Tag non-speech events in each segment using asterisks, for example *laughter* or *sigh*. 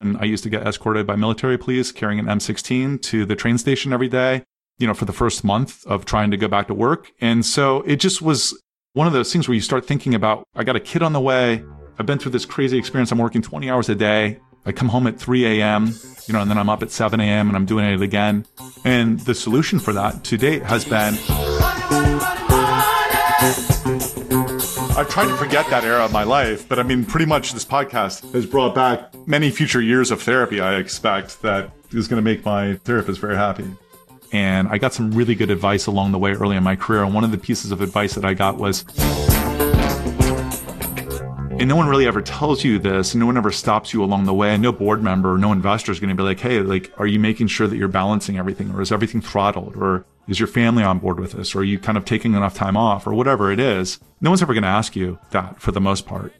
And I used to get escorted by military police carrying an M16 to the train station every day, you know, for the first month of trying to go back to work. And so it just was one of those things where you start thinking about, I got a kid on the way. I've been through this crazy experience. I'm working 20 hours a day. I come home at 3 a.m., you know, and then I'm up at 7 a.m. and I'm doing it again. And the solution for that to date has been I've tried to forget that era of my life, but I mean, pretty much this podcast has brought back many future years of therapy, I expect, that is going to make my therapist very happy. And I got some really good advice along the way early in my career. And one of the pieces of advice that I got was, and no one really ever tells you this, and no one ever stops you along the way. And no board member, no investor is going to be like, hey, like, are you making sure that you're balancing everything? Or is everything throttled? Or is your family on board with this? Or are you kind of taking enough time off? Or whatever it is. No one's ever going to ask you that for the most part.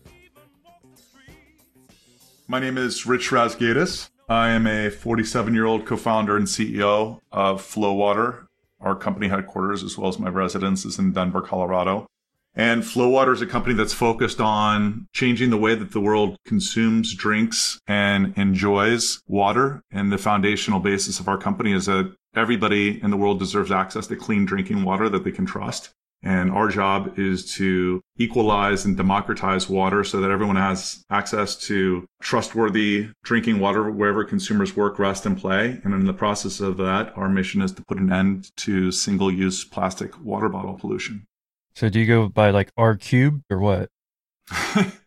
My name is Rich Razgaitis. I am a 47 year old co founder and CEO of FloWater. Our company headquarters, as well as my residence, is in Denver, Colorado. And FloWater is a company that's focused on changing the way that the world consumes, drinks, and enjoys water. And the foundational basis of our company is that everybody in the world deserves access to clean drinking water that they can trust. And our job is to equalize and democratize water so that everyone has access to trustworthy drinking water wherever consumers work, rest, and play. And in the process of that, our mission is to put an end to single use plastic water bottle pollution. So do you go by like R cube or what? *laughs*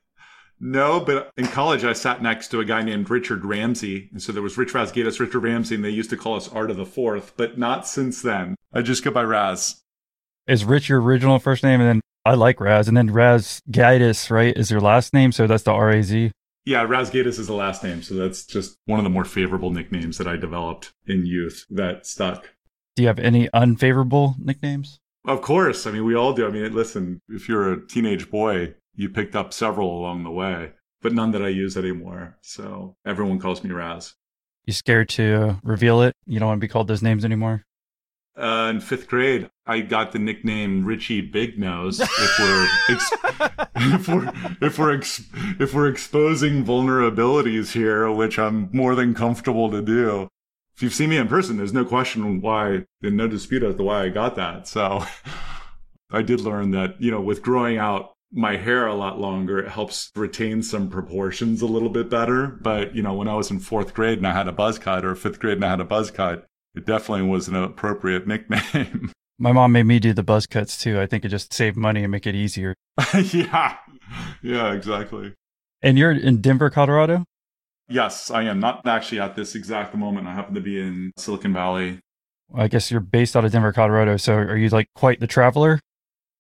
no, but in college I sat next to a guy named Richard Ramsey. And so there was Rich Razgaitis, Richard Ramsey, and they used to call us Art of the Fourth, but not since then. I just go by Raz. Is Rich your original first name? And then I like Raz. And then Raz Gaitis, right, is your last name. So that's the R A Z. Yeah, Raz Razgaitis is the last name. So that's just one of the more favorable nicknames that I developed in youth that stuck. Do you have any unfavorable nicknames? Of course. I mean, we all do. I mean, listen, if you're a teenage boy, you picked up several along the way, but none that I use anymore. So everyone calls me Raz. You scared to reveal it? You don't want to be called those names anymore? Uh, in fifth grade, I got the nickname Richie Big Nose. If we're ex- *laughs* if we're if we're ex- if we're exposing vulnerabilities here, which I'm more than comfortable to do if you've seen me in person, there's no question why, and no dispute as to why I got that. So *laughs* I did learn that, you know, with growing out my hair a lot longer, it helps retain some proportions a little bit better. But, you know, when I was in fourth grade and I had a buzz cut or fifth grade and I had a buzz cut, it definitely was an appropriate *laughs* nickname. My mom made me do the buzz cuts too. I think it just saved money and make it easier. *laughs* yeah. Yeah, exactly. And you're in Denver, Colorado? Yes, I am. Not actually at this exact moment. I happen to be in Silicon Valley. I guess you're based out of Denver, Colorado. So are you like quite the traveler?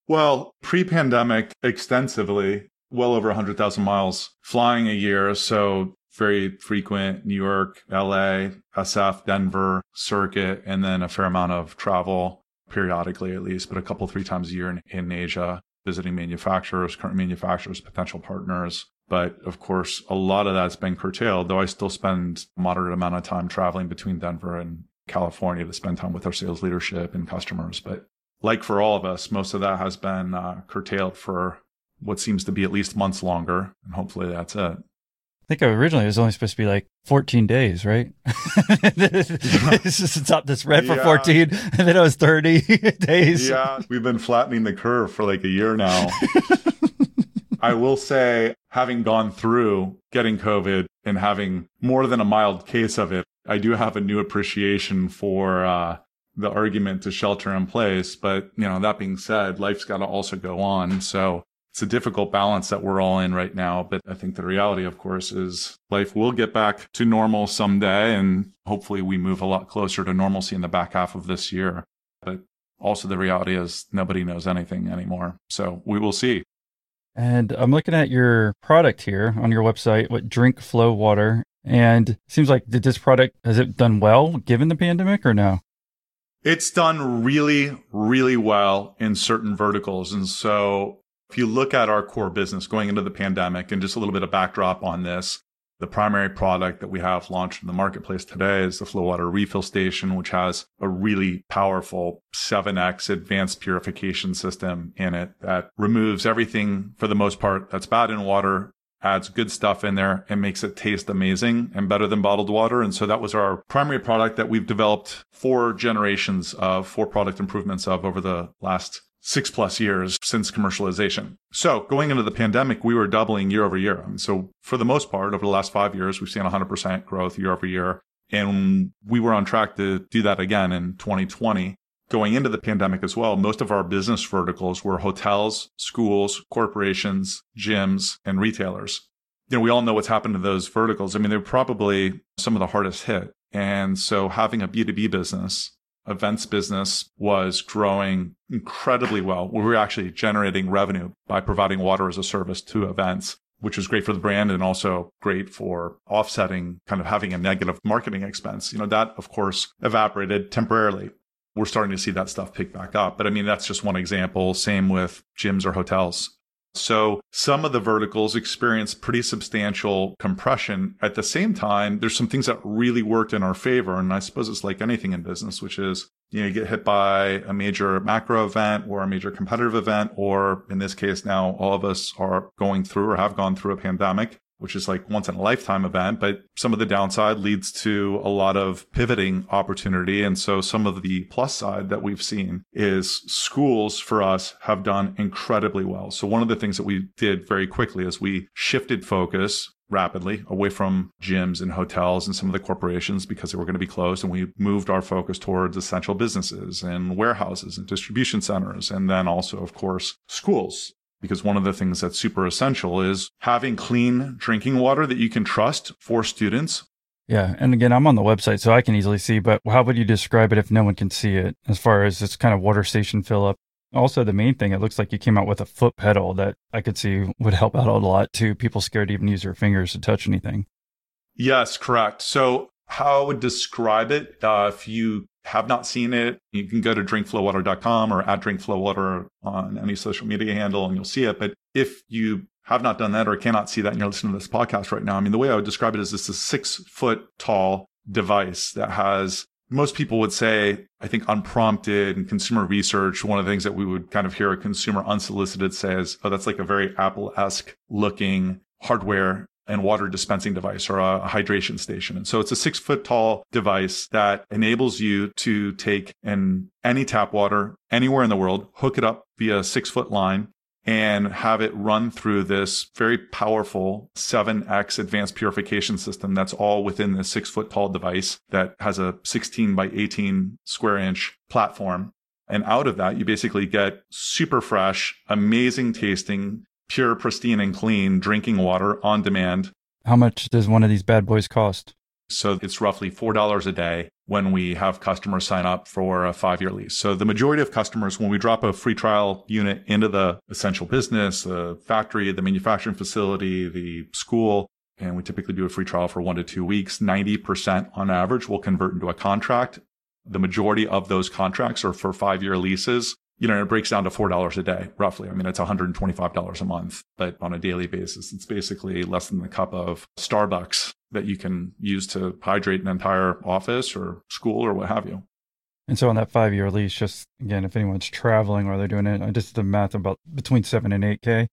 Well, pre pandemic, extensively, well over 100,000 miles flying a year. So very frequent New York, LA, SF, Denver circuit, and then a fair amount of travel periodically at least, but a couple, three times a year in, in Asia, visiting manufacturers, current manufacturers, potential partners, but of course, a lot of that's been curtailed, though I still spend a moderate amount of time traveling between Denver and California to spend time with our sales leadership and customers. But like for all of us, most of that has been uh, curtailed for what seems to be at least months longer. And hopefully that's it. I think originally it was only supposed to be like 14 days, right? *laughs* it's just it's up this red for yeah. 14, and then it was 30 *laughs* days. Yeah, we've been flattening the curve for like a year now. *laughs* I will say, having gone through getting COVID and having more than a mild case of it, I do have a new appreciation for uh, the argument to shelter in place. But, you know, that being said, life's got to also go on. So it's a difficult balance that we're all in right now. But I think the reality, of course, is life will get back to normal someday. And hopefully we move a lot closer to normalcy in the back half of this year. But also the reality is nobody knows anything anymore. So we will see. And I'm looking at your product here on your website, what drink flow water. And seems like did this product has it done well given the pandemic or no? It's done really, really well in certain verticals. And so if you look at our core business going into the pandemic and just a little bit of backdrop on this, the primary product that we have launched in the marketplace today is the FloWater Refill Station, which has a really powerful 7x advanced purification system in it that removes everything for the most part that's bad in water adds good stuff in there and makes it taste amazing and better than bottled water. And so that was our primary product that we've developed four generations of, four product improvements of over the last six plus years since commercialization. So going into the pandemic, we were doubling year over year. And so for the most part, over the last five years, we've seen 100% growth year over year. And we were on track to do that again in 2020. Going into the pandemic as well, most of our business verticals were hotels, schools, corporations, gyms, and retailers. You know, we all know what's happened to those verticals. I mean, they're probably some of the hardest hit. And so having a B2B business events business was growing incredibly well. We were actually generating revenue by providing water as a service to events, which was great for the brand and also great for offsetting kind of having a negative marketing expense. You know, that of course evaporated temporarily. We're starting to see that stuff pick back up. But I mean, that's just one example. Same with gyms or hotels. So some of the verticals experience pretty substantial compression. At the same time, there's some things that really worked in our favor. And I suppose it's like anything in business, which is, you know, you get hit by a major macro event or a major competitive event, or in this case, now all of us are going through or have gone through a pandemic which is like once in a lifetime event, but some of the downside leads to a lot of pivoting opportunity. And so some of the plus side that we've seen is schools for us have done incredibly well. So one of the things that we did very quickly is we shifted focus rapidly away from gyms and hotels and some of the corporations because they were going to be closed. And we moved our focus towards essential businesses and warehouses and distribution centers. And then also, of course, schools because one of the things that's super essential is having clean drinking water that you can trust for students. Yeah. And again, I'm on the website, so I can easily see, but how would you describe it if no one can see it as far as this kind of water station fill up? Also, the main thing, it looks like you came out with a foot pedal that I could see would help out a lot too. People scared to even use their fingers to touch anything. Yes, correct. So, how I would describe it, uh, if you have not seen it, you can go to drinkflowater.com or at drinkflowater on any social media handle and you'll see it. But if you have not done that or cannot see that and you're listening to this podcast right now, I mean, the way I would describe it is this is a six foot tall device that has most people would say, I think unprompted and consumer research, one of the things that we would kind of hear a consumer unsolicited says, oh, that's like a very Apple esque looking hardware and water dispensing device or a hydration station. And so it's a six foot tall device that enables you to take in any tap water anywhere in the world, hook it up via a six foot line and have it run through this very powerful 7x advanced purification system that's all within this six foot tall device that has a 16 by 18 square inch platform. And out of that, you basically get super fresh, amazing tasting, pure, pristine, and clean drinking water on demand. How much does one of these bad boys cost? So it's roughly $4 a day when we have customers sign up for a five year lease. So the majority of customers, when we drop a free trial unit into the essential business, the factory, the manufacturing facility, the school, and we typically do a free trial for one to two weeks, 90% on average will convert into a contract. The majority of those contracts are for five year leases you know, it breaks down to $4 a day, roughly. I mean, it's $125 a month, but on a daily basis, it's basically less than the cup of Starbucks that you can use to hydrate an entire office or school or what have you. And so on that five year lease, just again, if anyone's traveling or they're doing it, I just did the math about between seven and eight K.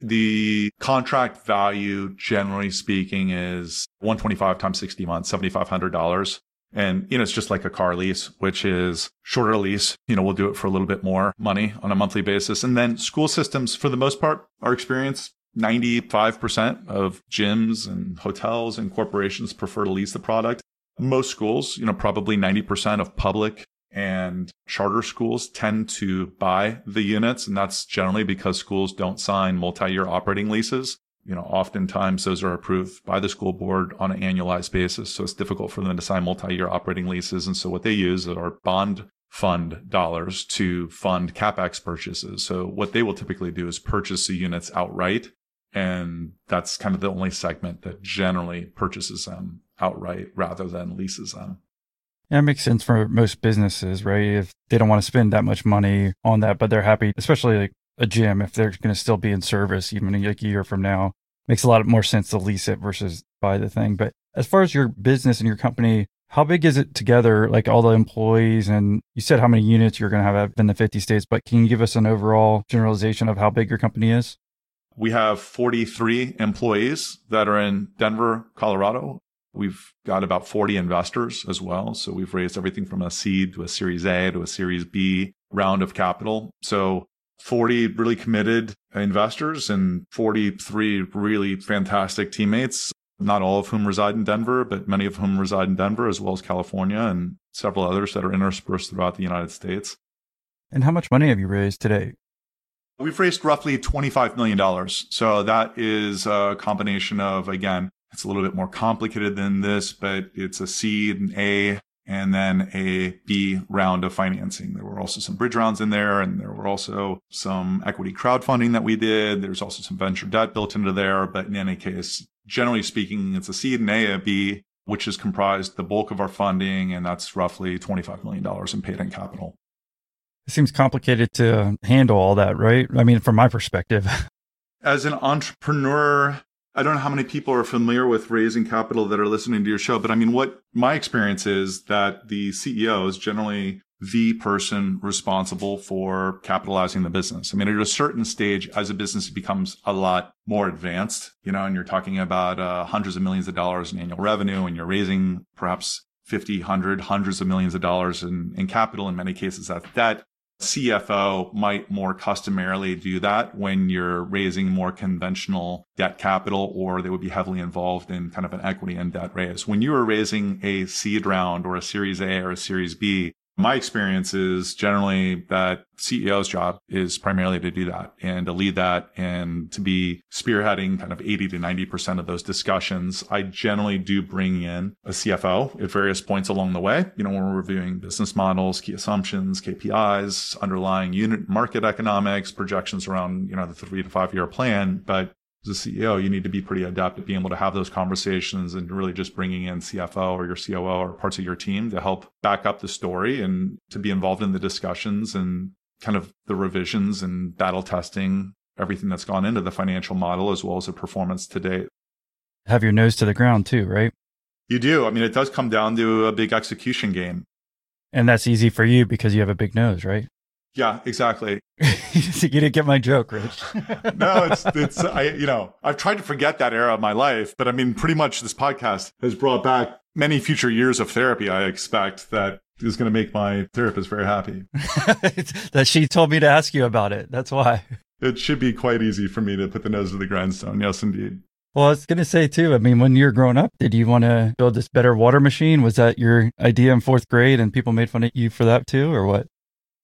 The contract value, generally speaking, is 125 times 60 months, $7,500. And, you know, it's just like a car lease, which is shorter lease. You know, we'll do it for a little bit more money on a monthly basis. And then school systems, for the most part, our experience, 95% of gyms and hotels and corporations prefer to lease the product. Most schools, you know, probably 90% of public and charter schools tend to buy the units. And that's generally because schools don't sign multi-year operating leases you know, oftentimes those are approved by the school board on an annualized basis. So it's difficult for them to sign multi-year operating leases. And so what they use are bond fund dollars to fund capex purchases. So what they will typically do is purchase the units outright. And that's kind of the only segment that generally purchases them outright rather than leases them. Yeah, it makes sense for most businesses, right? If they don't want to spend that much money on that, but they're happy, especially like a gym if they're going to still be in service even like a year from now. Makes a lot more sense to lease it versus buy the thing. But as far as your business and your company, how big is it together? Like all the employees, and you said how many units you're going to have in the 50 states, but can you give us an overall generalization of how big your company is? We have 43 employees that are in Denver, Colorado. We've got about 40 investors as well. So we've raised everything from a seed to a series A to a series B round of capital. So 40 really committed investors and 43 really fantastic teammates, not all of whom reside in Denver, but many of whom reside in Denver as well as California and several others that are interspersed throughout the United States. And how much money have you raised today? We've raised roughly $25 million. So that is a combination of, again, it's a little bit more complicated than this, but it's a seed, an A, and then a B round of financing. There were also some bridge rounds in there, and there were also some equity crowdfunding that we did. There's also some venture debt built into there. But in any case, generally speaking, it's a seed, an A, a B, which is comprised the bulk of our funding, and that's roughly $25 million in paid in capital. It seems complicated to handle all that, right? I mean, from my perspective. As an entrepreneur, I don't know how many people are familiar with raising capital that are listening to your show, but I mean, what my experience is that the CEO is generally the person responsible for capitalizing the business. I mean, at a certain stage, as a business becomes a lot more advanced, you know, and you're talking about uh, hundreds of millions of dollars in annual revenue and you're raising perhaps 50, 100, hundreds of millions of dollars in, in capital. In many cases, that's debt. CFO might more customarily do that when you're raising more conventional debt capital, or they would be heavily involved in kind of an equity and debt raise. When you are raising a seed round or a series A or a series B, my experience is generally that CEO's job is primarily to do that and to lead that and to be spearheading kind of 80 to 90% of those discussions. I generally do bring in a CFO at various points along the way. You know, when we're reviewing business models, key assumptions, KPIs, underlying unit market economics, projections around, you know, the three to five year plan. But as a CEO, you need to be pretty adept at being able to have those conversations and really just bringing in CFO or your COO or parts of your team to help back up the story and to be involved in the discussions and kind of the revisions and battle testing everything that's gone into the financial model as well as the performance to date. Have your nose to the ground too, right? You do. I mean, it does come down to a big execution game. And that's easy for you because you have a big nose, right? Yeah, exactly. *laughs* you didn't get my joke, Rich. *laughs* no, it's it's I you know I've tried to forget that era of my life, but I mean, pretty much this podcast has brought back many future years of therapy. I expect that is going to make my therapist very happy. *laughs* that she told me to ask you about it. That's why. It should be quite easy for me to put the nose to the grindstone. Yes, indeed. Well, I was going to say too, I mean, when you were growing up, did you want to build this better water machine? Was that your idea in fourth grade and people made fun of you for that too, or what?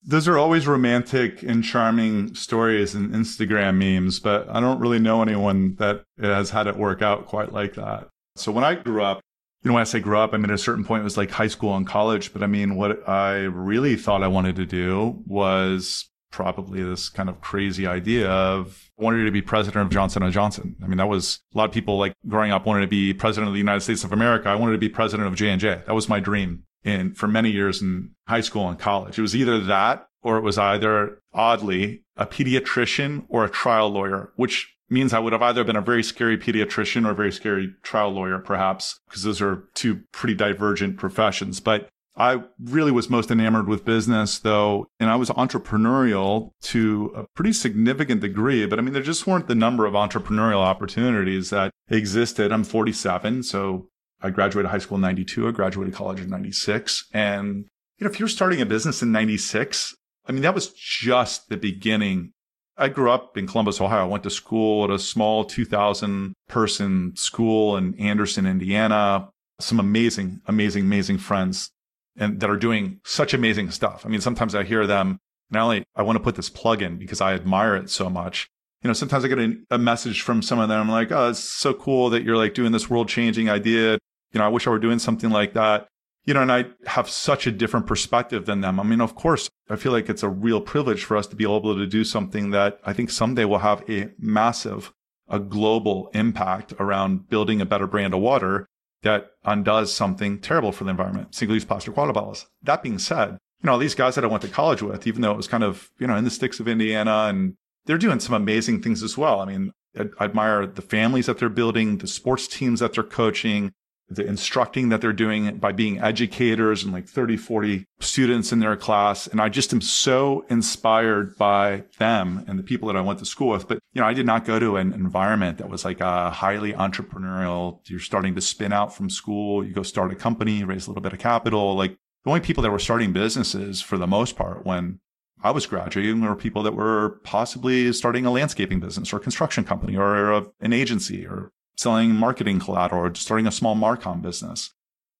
Those are always romantic and charming stories and Instagram memes, but I don't really know anyone that has had it work out quite like that. So when I grew up, you know, when I say grew up, I mean, at a certain point it was like high school and college, but I mean, what I really thought I wanted to do was probably this kind of crazy idea of I wanted to be president of Johnson & Johnson. I mean, that was a lot of people like growing up wanted to be president of the United States of America. I wanted to be president of J&J. That was my dream in for many years in high school and college. It was either that or it was either oddly a pediatrician or a trial lawyer, which means I would have either been a very scary pediatrician or a very scary trial lawyer, perhaps, because those are two pretty divergent professions. But I really was most enamored with business though, and I was entrepreneurial to a pretty significant degree. But I mean, there just weren't the number of entrepreneurial opportunities that existed. I'm 47, so I graduated high school in 92. I graduated college in 96. And, you know, if you're starting a business in 96, I mean, that was just the beginning. I grew up in Columbus, Ohio. I went to school at a small 2000 person school in Anderson, Indiana. Some amazing, amazing, amazing friends and that are doing such amazing stuff. I mean, sometimes I hear them not only I want to put this plug in because I admire it so much, you know, sometimes I get a, a message from some of them. I'm like, oh, it's so cool that you're like doing this world changing idea. You know, I wish I were doing something like that. You know, and I have such a different perspective than them. I mean, of course, I feel like it's a real privilege for us to be able to do something that I think someday will have a massive, a global impact around building a better brand of water that undoes something terrible for the environment, single use plastic water bottles. That being said, you know, these guys that I went to college with, even though it was kind of, you know, in the sticks of Indiana and they're doing some amazing things as well. I mean, I admire the families that they're building, the sports teams that they're coaching. The instructing that they're doing by being educators and like 30, 40 students in their class. And I just am so inspired by them and the people that I went to school with. But, you know, I did not go to an environment that was like a highly entrepreneurial. You're starting to spin out from school. You go start a company, raise a little bit of capital. Like the only people that were starting businesses for the most part when I was graduating were people that were possibly starting a landscaping business or a construction company or a, an agency or selling marketing collateral or starting a small Marcom business.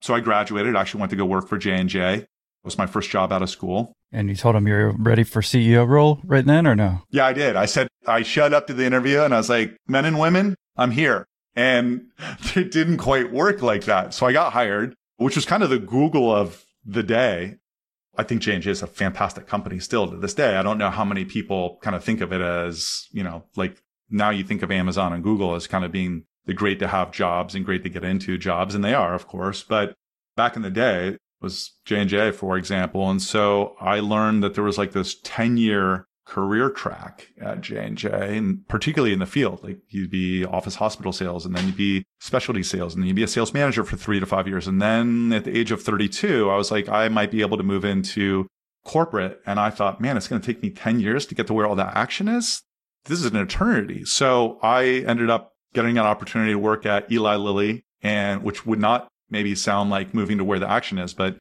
So I graduated, actually went to go work for J&J. It was my first job out of school. And you told him you're ready for CEO role right then or no? Yeah, I did. I said, I showed up to the interview and I was like, men and women, I'm here. And *laughs* it didn't quite work like that. So I got hired, which was kind of the Google of the day. I think J&J is a fantastic company still to this day. I don't know how many people kind of think of it as, you know, like now you think of Amazon and Google as kind of being the great to have jobs and great to get into jobs. And they are, of course. But back in the day was J&J, for example. And so I learned that there was like this 10 year career track at J&J and particularly in the field. Like you'd be office hospital sales and then you'd be specialty sales and then you'd be a sales manager for three to five years. And then at the age of 32, I was like, I might be able to move into corporate. And I thought, man, it's going to take me 10 years to get to where all that action is. This is an eternity. So I ended up getting an opportunity to work at Eli Lilly and which would not maybe sound like moving to where the action is, but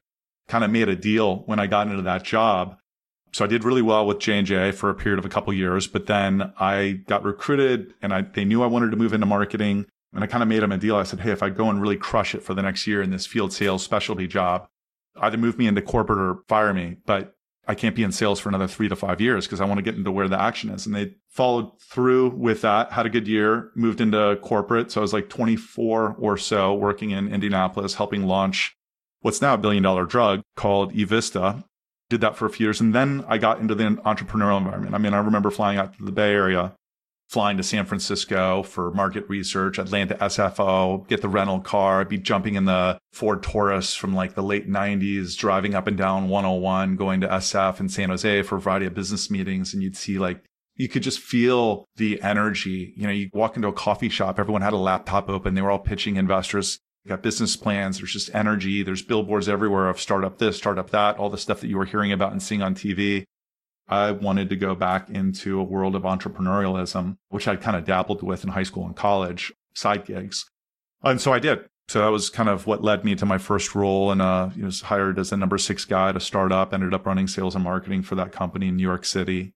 kind of made a deal when I got into that job. So I did really well with J&J for a period of a couple of years, but then I got recruited and I, they knew I wanted to move into marketing and I kind of made them a deal. I said, Hey, if I go and really crush it for the next year in this field sales specialty job, either move me into corporate or fire me, but I can't be in sales for another three to five years because I want to get into where the action is. And they followed through with that, had a good year, moved into corporate. So I was like 24 or so working in Indianapolis, helping launch what's now a billion dollar drug called Evista. Did that for a few years. And then I got into the entrepreneurial environment. I mean, I remember flying out to the Bay Area flying to San Francisco for market research, Atlanta SFO, get the rental car, I'd be jumping in the Ford Taurus from like the late 90s, driving up and down 101, going to SF in San Jose for a variety of business meetings. And you'd see like, you could just feel the energy. You know, you walk into a coffee shop, everyone had a laptop open. They were all pitching investors. got business plans. There's just energy. There's billboards everywhere of startup this, startup that, all the stuff that you were hearing about and seeing on TV. I wanted to go back into a world of entrepreneurialism, which I'd kind of dabbled with in high school and college, side gigs. And so I did. So that was kind of what led me to my first role and uh, was hired as a number six guy at a startup, ended up running sales and marketing for that company in New York City.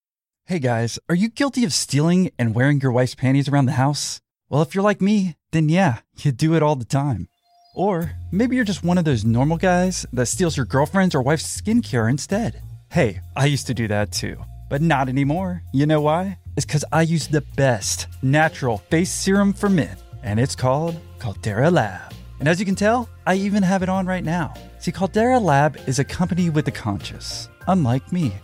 Hey guys, are you guilty of stealing and wearing your wife's panties around the house? Well, if you're like me, then yeah, you do it all the time. Or maybe you're just one of those normal guys that steals your girlfriend's or wife's skincare instead. Hey, I used to do that too, but not anymore. You know why? It's because I use the best natural face serum for men, and it's called Caldera Lab. And as you can tell, I even have it on right now. See, Caldera Lab is a company with a conscience, unlike me.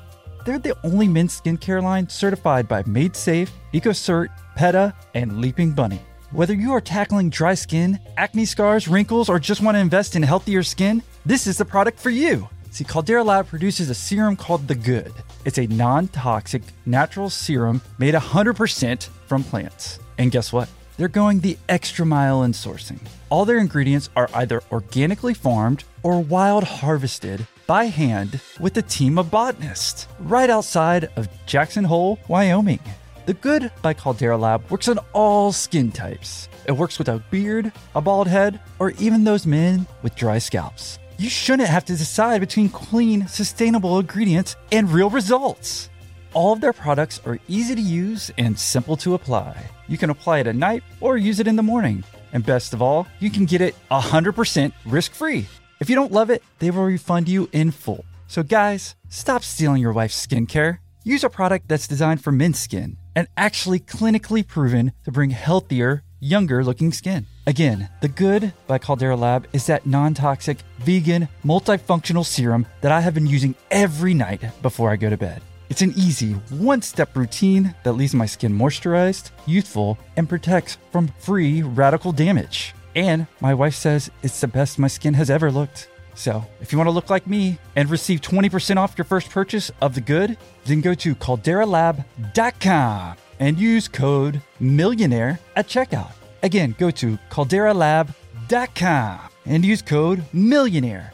They're the only men's skincare line certified by Made Safe, EcoCert, PETA, and Leaping Bunny. Whether you are tackling dry skin, acne scars, wrinkles, or just want to invest in healthier skin, this is the product for you. See, Caldera Lab produces a serum called The Good. It's a non toxic, natural serum made 100% from plants. And guess what? They're going the extra mile in sourcing. All their ingredients are either organically farmed or wild harvested by hand with a team of botanists right outside of Jackson Hole, Wyoming. The Good by Caldera Lab works on all skin types. It works with a beard, a bald head, or even those men with dry scalps you shouldn't have to decide between clean, sustainable ingredients and real results. All of their products are easy to use and simple to apply. You can apply it at night or use it in the morning. And best of all, you can get it 100% risk free. If you don't love it, they will refund you in full. So, guys, stop stealing your wife's skincare. Use a product that's designed for men's skin and actually clinically proven to bring healthier, younger looking skin. Again, the good by Caldera Lab is that non toxic, vegan, multifunctional serum that I have been using every night before I go to bed. It's an easy, one step routine that leaves my skin moisturized, youthful, and protects from free radical damage. And my wife says it's the best my skin has ever looked. So, if you want to look like me and receive 20% off your first purchase of the good, then go to calderalab.com and use code MILLIONAIRE at checkout. Again, go to calderalab.com and use code MILLIONAIRE.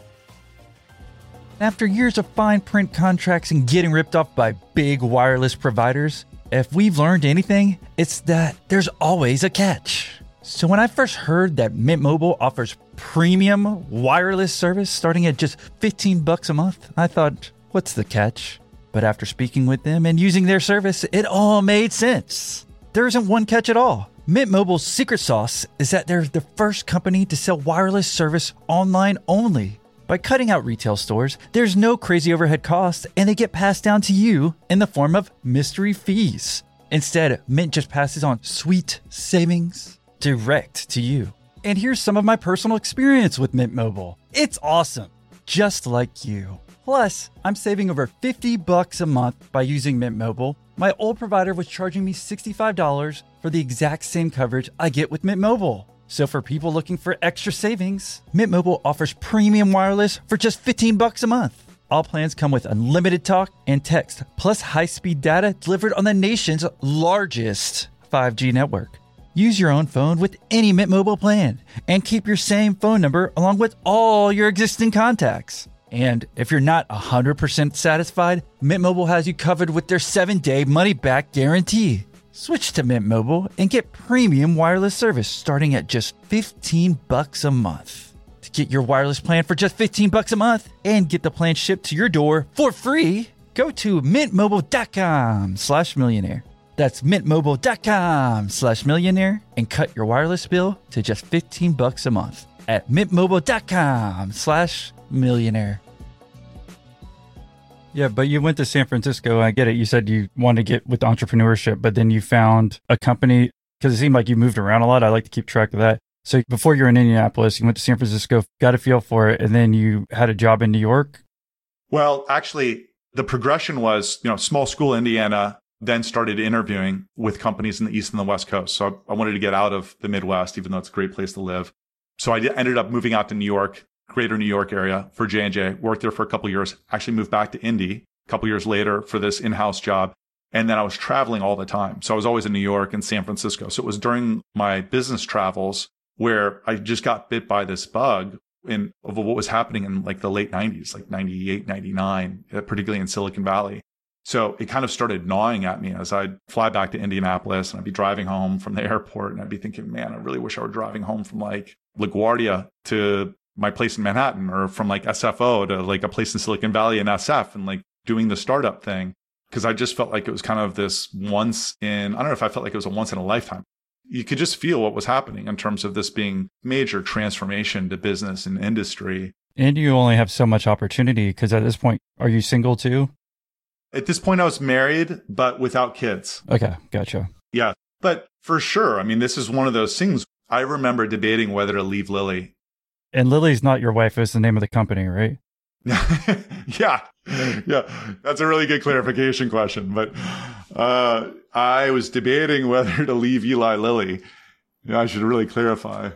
After years of fine print contracts and getting ripped off by big wireless providers, if we've learned anything, it's that there's always a catch. So when I first heard that Mint Mobile offers premium wireless service starting at just 15 bucks a month, I thought, what's the catch? But after speaking with them and using their service, it all made sense. There isn't one catch at all. Mint Mobile's secret sauce is that they're the first company to sell wireless service online only. By cutting out retail stores, there's no crazy overhead costs, and they get passed down to you in the form of mystery fees. Instead, Mint just passes on sweet savings direct to you. And here's some of my personal experience with Mint Mobile. It's awesome, just like you. Plus, I'm saving over 50 bucks a month by using Mint Mobile. My old provider was charging me $65 for the exact same coverage I get with Mint Mobile. So for people looking for extra savings, Mint Mobile offers premium wireless for just 15 bucks a month. All plans come with unlimited talk and text, plus high-speed data delivered on the nation's largest 5G network. Use your own phone with any Mint Mobile plan and keep your same phone number along with all your existing contacts. And if you're not 100% satisfied, Mint Mobile has you covered with their 7-day money-back guarantee. Switch to Mint Mobile and get premium wireless service starting at just 15 bucks a month. To get your wireless plan for just 15 bucks a month and get the plan shipped to your door for free, go to mintmobile.com slash millionaire. That's mintmobile.com slash millionaire and cut your wireless bill to just 15 bucks a month at mintmobile.com slash millionaire. Yeah, but you went to San Francisco. I get it. You said you wanted to get with entrepreneurship, but then you found a company because it seemed like you moved around a lot. I like to keep track of that. So before you were in Indianapolis, you went to San Francisco, got a feel for it, and then you had a job in New York. Well, actually, the progression was, you know, small school Indiana, then started interviewing with companies in the East and the West Coast. So I wanted to get out of the Midwest, even though it's a great place to live. So I ended up moving out to New York, greater New York area for J&J, worked there for a couple years, actually moved back to Indy a couple years later for this in-house job. And then I was traveling all the time. So I was always in New York and San Francisco. So it was during my business travels where I just got bit by this bug in of what was happening in like the late 90s, like 98, 99, uh, particularly in Silicon Valley. So it kind of started gnawing at me as I'd fly back to Indianapolis and I'd be driving home from the *laughs* airport and I'd be thinking, man, I really wish I were driving home from like LaGuardia to my place in Manhattan or from like SFO to like a place in Silicon Valley in SF and like doing the startup thing. Cause I just felt like it was kind of this once in, I don't know if I felt like it was a once in a lifetime. You could just feel what was happening in terms of this being major transformation to business and industry. And you only have so much opportunity because at this point, are you single too? At this point, I was married, but without kids. Okay, gotcha. Yeah. But for sure, I mean, this is one of those things. I remember debating whether to leave Lilly. And Lilly's not your wife, it's the name of the company, right? *laughs* yeah. Yeah. That's a really good clarification question. But uh, I was debating *laughs* whether to leave Eli Lilly. I should really clarify.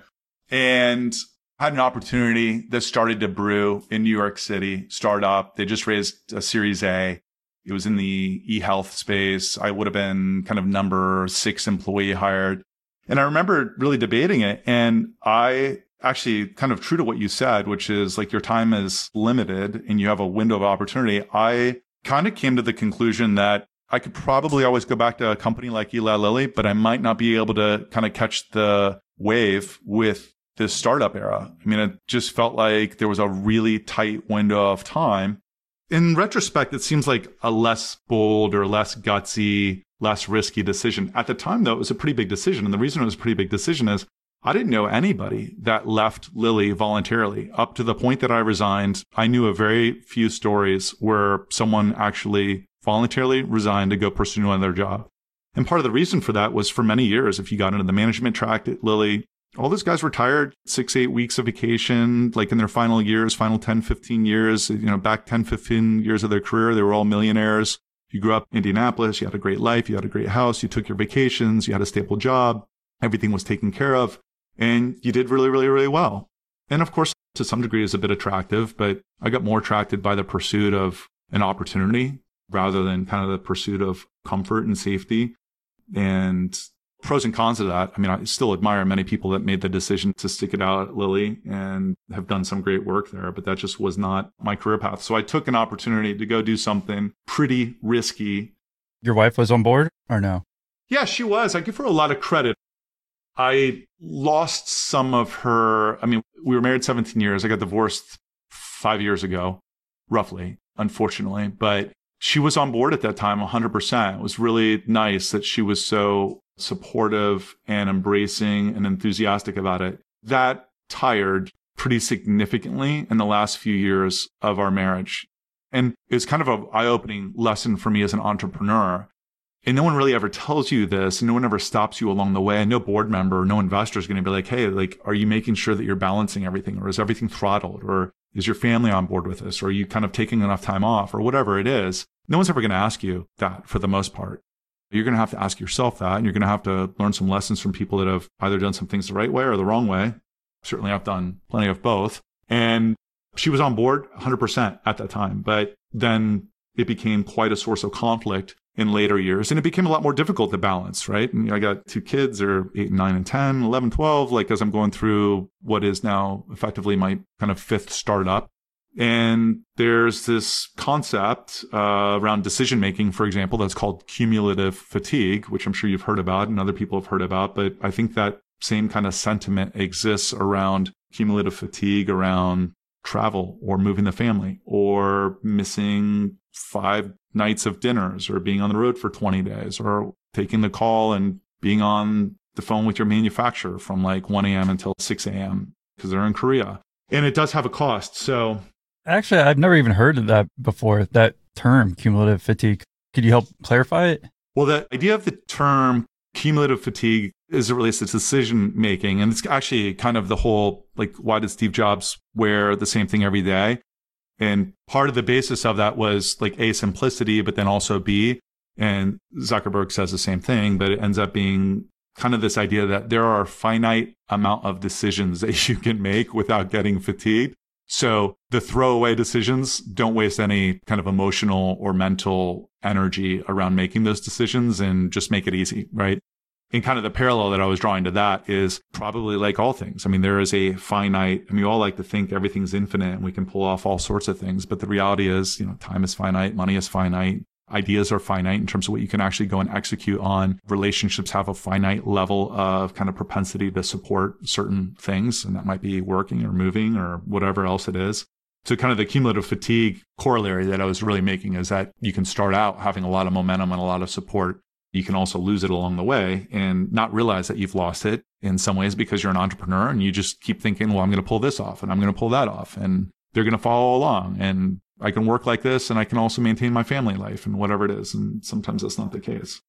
And had an opportunity that started to brew in New York City, startup. They just raised a series A. It was in the e-health space. I would have been kind of number six employee hired. And I remember really debating it. And I actually kind of true to what you said, which is like your time is limited and you have a window of opportunity. I kind of came to the conclusion that I could probably always go back to a company like Eli Lilly, but I might not be able to kind of catch the wave with this startup era. I mean, it just felt like there was a really tight window of time in retrospect, it seems like a less bold or less gutsy, less risky decision. At the time, though, it was a pretty big decision. And the reason it was a pretty big decision is I didn't know anybody that left Lilly voluntarily. Up to the point that I resigned, I knew of very few stories where someone actually voluntarily resigned to go pursue another job. And part of the reason for that was for many years, if you got into the management track at Lilly, all those guys retired six, eight weeks of vacation, like in their final years, final 10, 15 years, you know, back 10, 15 years of their career. They were all millionaires. You grew up in Indianapolis. You had a great life. You had a great house. You took your vacations. You had a stable job. Everything was taken care of and you did really, really, really well. And of course, to some degree is a bit attractive, but I got more attracted by the pursuit of an opportunity rather than kind of the pursuit of comfort and safety. And pros and cons of that. I mean, I still admire many people that made the decision to stick it out at Lilly and have done some great work there, but that just was not my career path. So I took an opportunity to go do something pretty risky. Your wife was on board or no? Yeah, she was. I give her a lot of credit. I lost some of her. I mean, we were married 17 years. I got divorced five years ago, roughly, unfortunately. But she was on board at that time 100%. It was really nice that she was so supportive and embracing and enthusiastic about it. That tired pretty significantly in the last few years of our marriage. And it's kind of an eye opening lesson for me as an entrepreneur and no one really ever tells you this and no one ever stops you along the way. And no board member no investor is going to be like hey like are you making sure that you're balancing everything or is everything throttled or is your family on board with this or are you kind of taking enough time off or whatever it is. No one's ever going to ask you that for the most part. You're going to have to ask yourself that and you're going to have to learn some lessons from people that have either done some things the right way or the wrong way. Certainly i've done plenty of both. And she was on board 100% at that time but then it became quite a source of conflict in later years. And it became a lot more difficult to balance, right? And I got two kids, they're eight, nine, and 10, 11, 12, like as I'm going through what is now effectively my kind of fifth startup. And there's this concept uh, around decision making, for example, that's called cumulative fatigue, which I'm sure you've heard about and other people have heard about. But I think that same kind of sentiment exists around cumulative fatigue around travel or moving the family or missing five nights of dinners or being on the road for 20 days or taking the call and being on the phone with your manufacturer from like 1 a.m. until 6 a.m. because they're in Korea. And it does have a cost. So actually, I've never even heard of that before, that term, cumulative fatigue. Could you help clarify it? Well, the idea of the term cumulative fatigue as it relates to decision making, and it's actually kind of the whole like, why did Steve Jobs wear the same thing every day? And part of the basis of that was like A, simplicity, but then also B. And Zuckerberg says the same thing, but it ends up being kind of this idea that there are a finite amount of decisions *laughs* that you can make without getting fatigued. So the throwaway decisions don't waste any kind of emotional or mental energy around making those decisions and just make it easy, right? And kind of the parallel that I was drawing to that is probably like all things. I mean, there is a finite, I mean, we all like to think everything's infinite and we can pull off all sorts of things. But the reality is, you know, time is finite, money is finite, ideas are finite in terms of what you can actually go and execute on. Relationships have a finite level of kind of propensity to support certain things. And that might be working or moving or whatever else it is. So kind of the cumulative fatigue corollary that I was really making is that you can start out having a lot of momentum and a lot of support you can also lose it along the way and not realize that you've lost it in some ways because you're an entrepreneur and you just keep thinking, well, I'm going to pull this off and I'm going to pull that off and they're going to follow along and I can work like this and I can also maintain my family life and whatever it is. And sometimes that's not the case.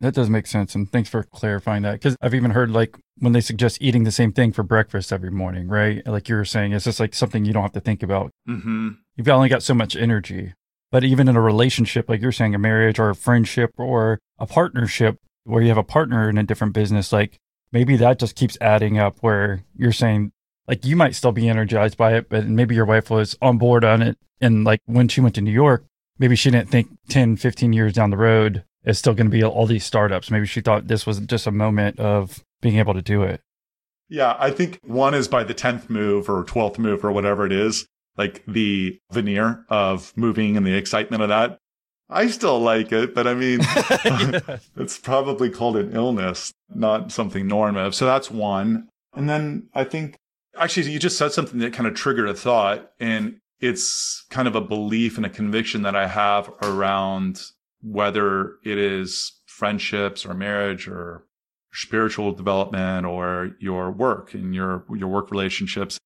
That does make sense. And thanks for clarifying that. Cause I've even heard like when they suggest eating the same thing for breakfast every morning, right? Like you were saying, it's just like something you don't have to think about. Mm-hmm. You've only got so much energy. But even in a relationship, like you're saying, a marriage or a friendship or a partnership where you have a partner in a different business, like maybe that just keeps adding up where you're saying, like, you might still be energized by it, but maybe your wife was on board on it. And like when she went to New York, maybe she didn't think 10, 15 years down the road is still going to be all these startups. Maybe she thought this was just a moment of being able to do it. Yeah, I think one is by the 10th move or 12th move or whatever it is like the veneer of moving and the excitement of that. I still like it, but I mean, *laughs* *laughs* it's probably called an illness, not something normative. So that's one. And then I think actually you just said something that kind of triggered a thought and it's kind of a belief and a conviction that I have around whether it is friendships or marriage or spiritual development or your work and your, your work relationships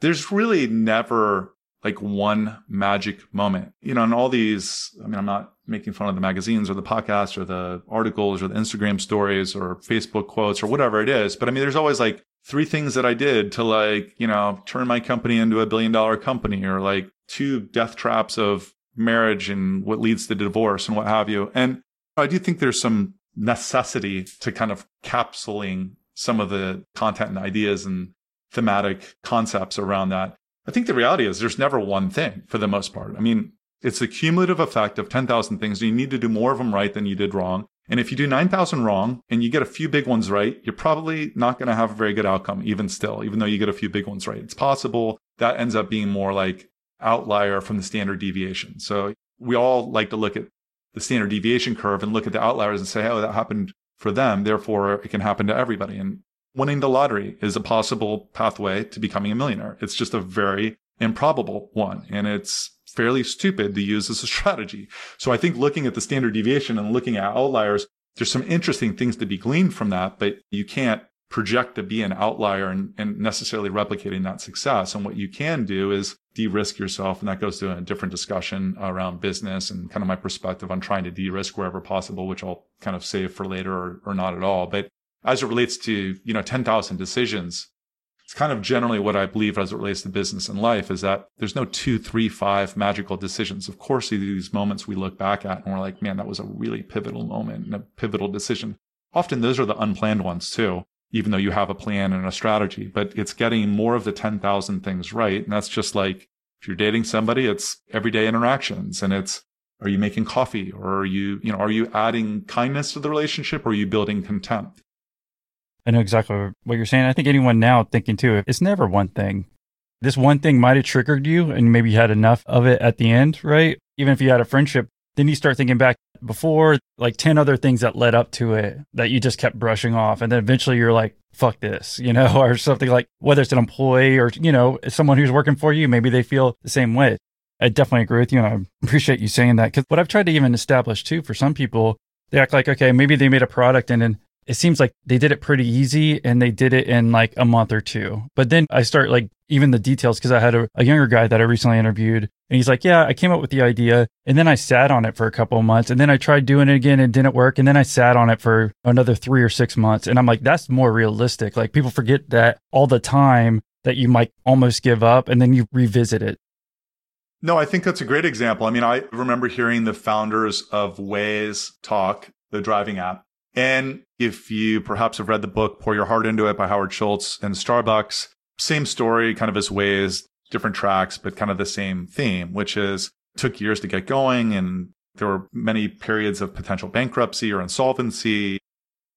there's really never like one magic moment. You know, and all these, I mean, I'm not making fun of the magazines or the podcasts or the articles or the Instagram stories or Facebook quotes or whatever it is. But I mean, there's always like three things that I did to like, you know, turn my company into a billion dollar company or like two death traps of marriage and what leads to divorce and what have you. And I do think there's some necessity to kind of capsuling some of the content and ideas and thematic concepts around that. I think the reality is there's never one thing for the most part. I mean, it's the cumulative effect of 10,000 things. You need to do more of them right than you did wrong. And if you do 9,000 wrong and you get a few big ones right, you're probably not going to have a very good outcome, even still, even though you get a few big ones right. It's possible that ends up being more like outlier from the standard deviation. So we all like to look at the standard deviation curve and look at the outliers and say, oh, that happened for them. Therefore, it can happen to everybody. And winning the lottery is a possible pathway to becoming a millionaire. It's just a very improbable one. And it's fairly stupid to use as a *laughs* strategy. So I think looking at the standard deviation and looking at outliers, there's some interesting things to be gleaned from that, but you can't project to be an outlier and, and necessarily replicating that success. And what you can do is de-risk yourself. And that goes to a different discussion around business and kind of my perspective on trying to de-risk wherever possible, which I'll kind of save for later or, or not at all. But as it relates to, you know, 10,000 decisions, it's kind of generally what I believe as it relates to business and life is that there's no two, three, five magical decisions. Of course, these moments we look back at and we're like, man, that was a really pivotal moment and a pivotal decision. Often those are the unplanned ones too, even though you have a plan and a strategy, but it's getting more of the 10,000 things right. And that's just like if you're dating somebody, it's everyday interactions and it's, are you making coffee or are you, you know, are you adding kindness to the relationship or are you building contempt? I know exactly what you're saying. I think anyone now thinking too, it's never one thing. This one thing might have triggered you and maybe you had enough of it at the end, right? Even if you had a friendship, then you start thinking back before like 10 other things that led up to it that you just kept brushing off. And then eventually you're like, fuck this, you know, *laughs* or something like whether it's an employee or, you know, someone who's working for you, maybe they feel the same way. I definitely agree with you. And I *laughs* appreciate you saying that because what I've tried to even establish too for some people, they act like, okay, maybe they made a product and then it seems like they did it pretty easy and they did it in like a month or two. But then I start like even the details because I had a, a, younger guy that I recently interviewed and he's like, Yeah, I came up with the idea and then I sat on it for a couple of months and then I tried doing it again and didn't work. And then I sat on it for another three or six months. And I'm like, That's more realistic. Like people forget that all the time that you might almost give up and then you revisit it. No, I think that's a great example. I mean, I remember hearing the founders of Waze talk, the driving app, and if you perhaps have read the book Pour Your Heart Into It by Howard Schultz and Starbucks, same story, kind of as Waze, different tracks, but kind of the same theme, which is took years to get going and there were many periods of potential bankruptcy or insolvency.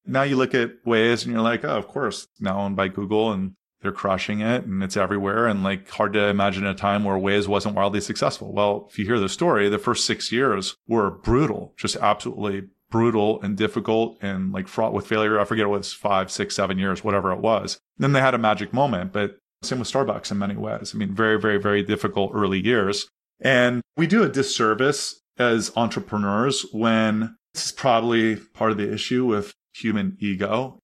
Now you look at Waze and you're like, oh, of course, now owned by Google and they're crushing it and it's everywhere. And like hard to imagine a time where Waze wasn't wildly successful. Well, if you hear the story, the first six years were brutal, just absolutely brutal and difficult and like fraught with failure. I forget it was five, six, seven years, whatever it was. Then they had a magic moment, but same with Starbucks in many ways. I mean, very, very, very difficult early years. And we do a disservice as entrepreneurs when this is probably part of the issue with human ego.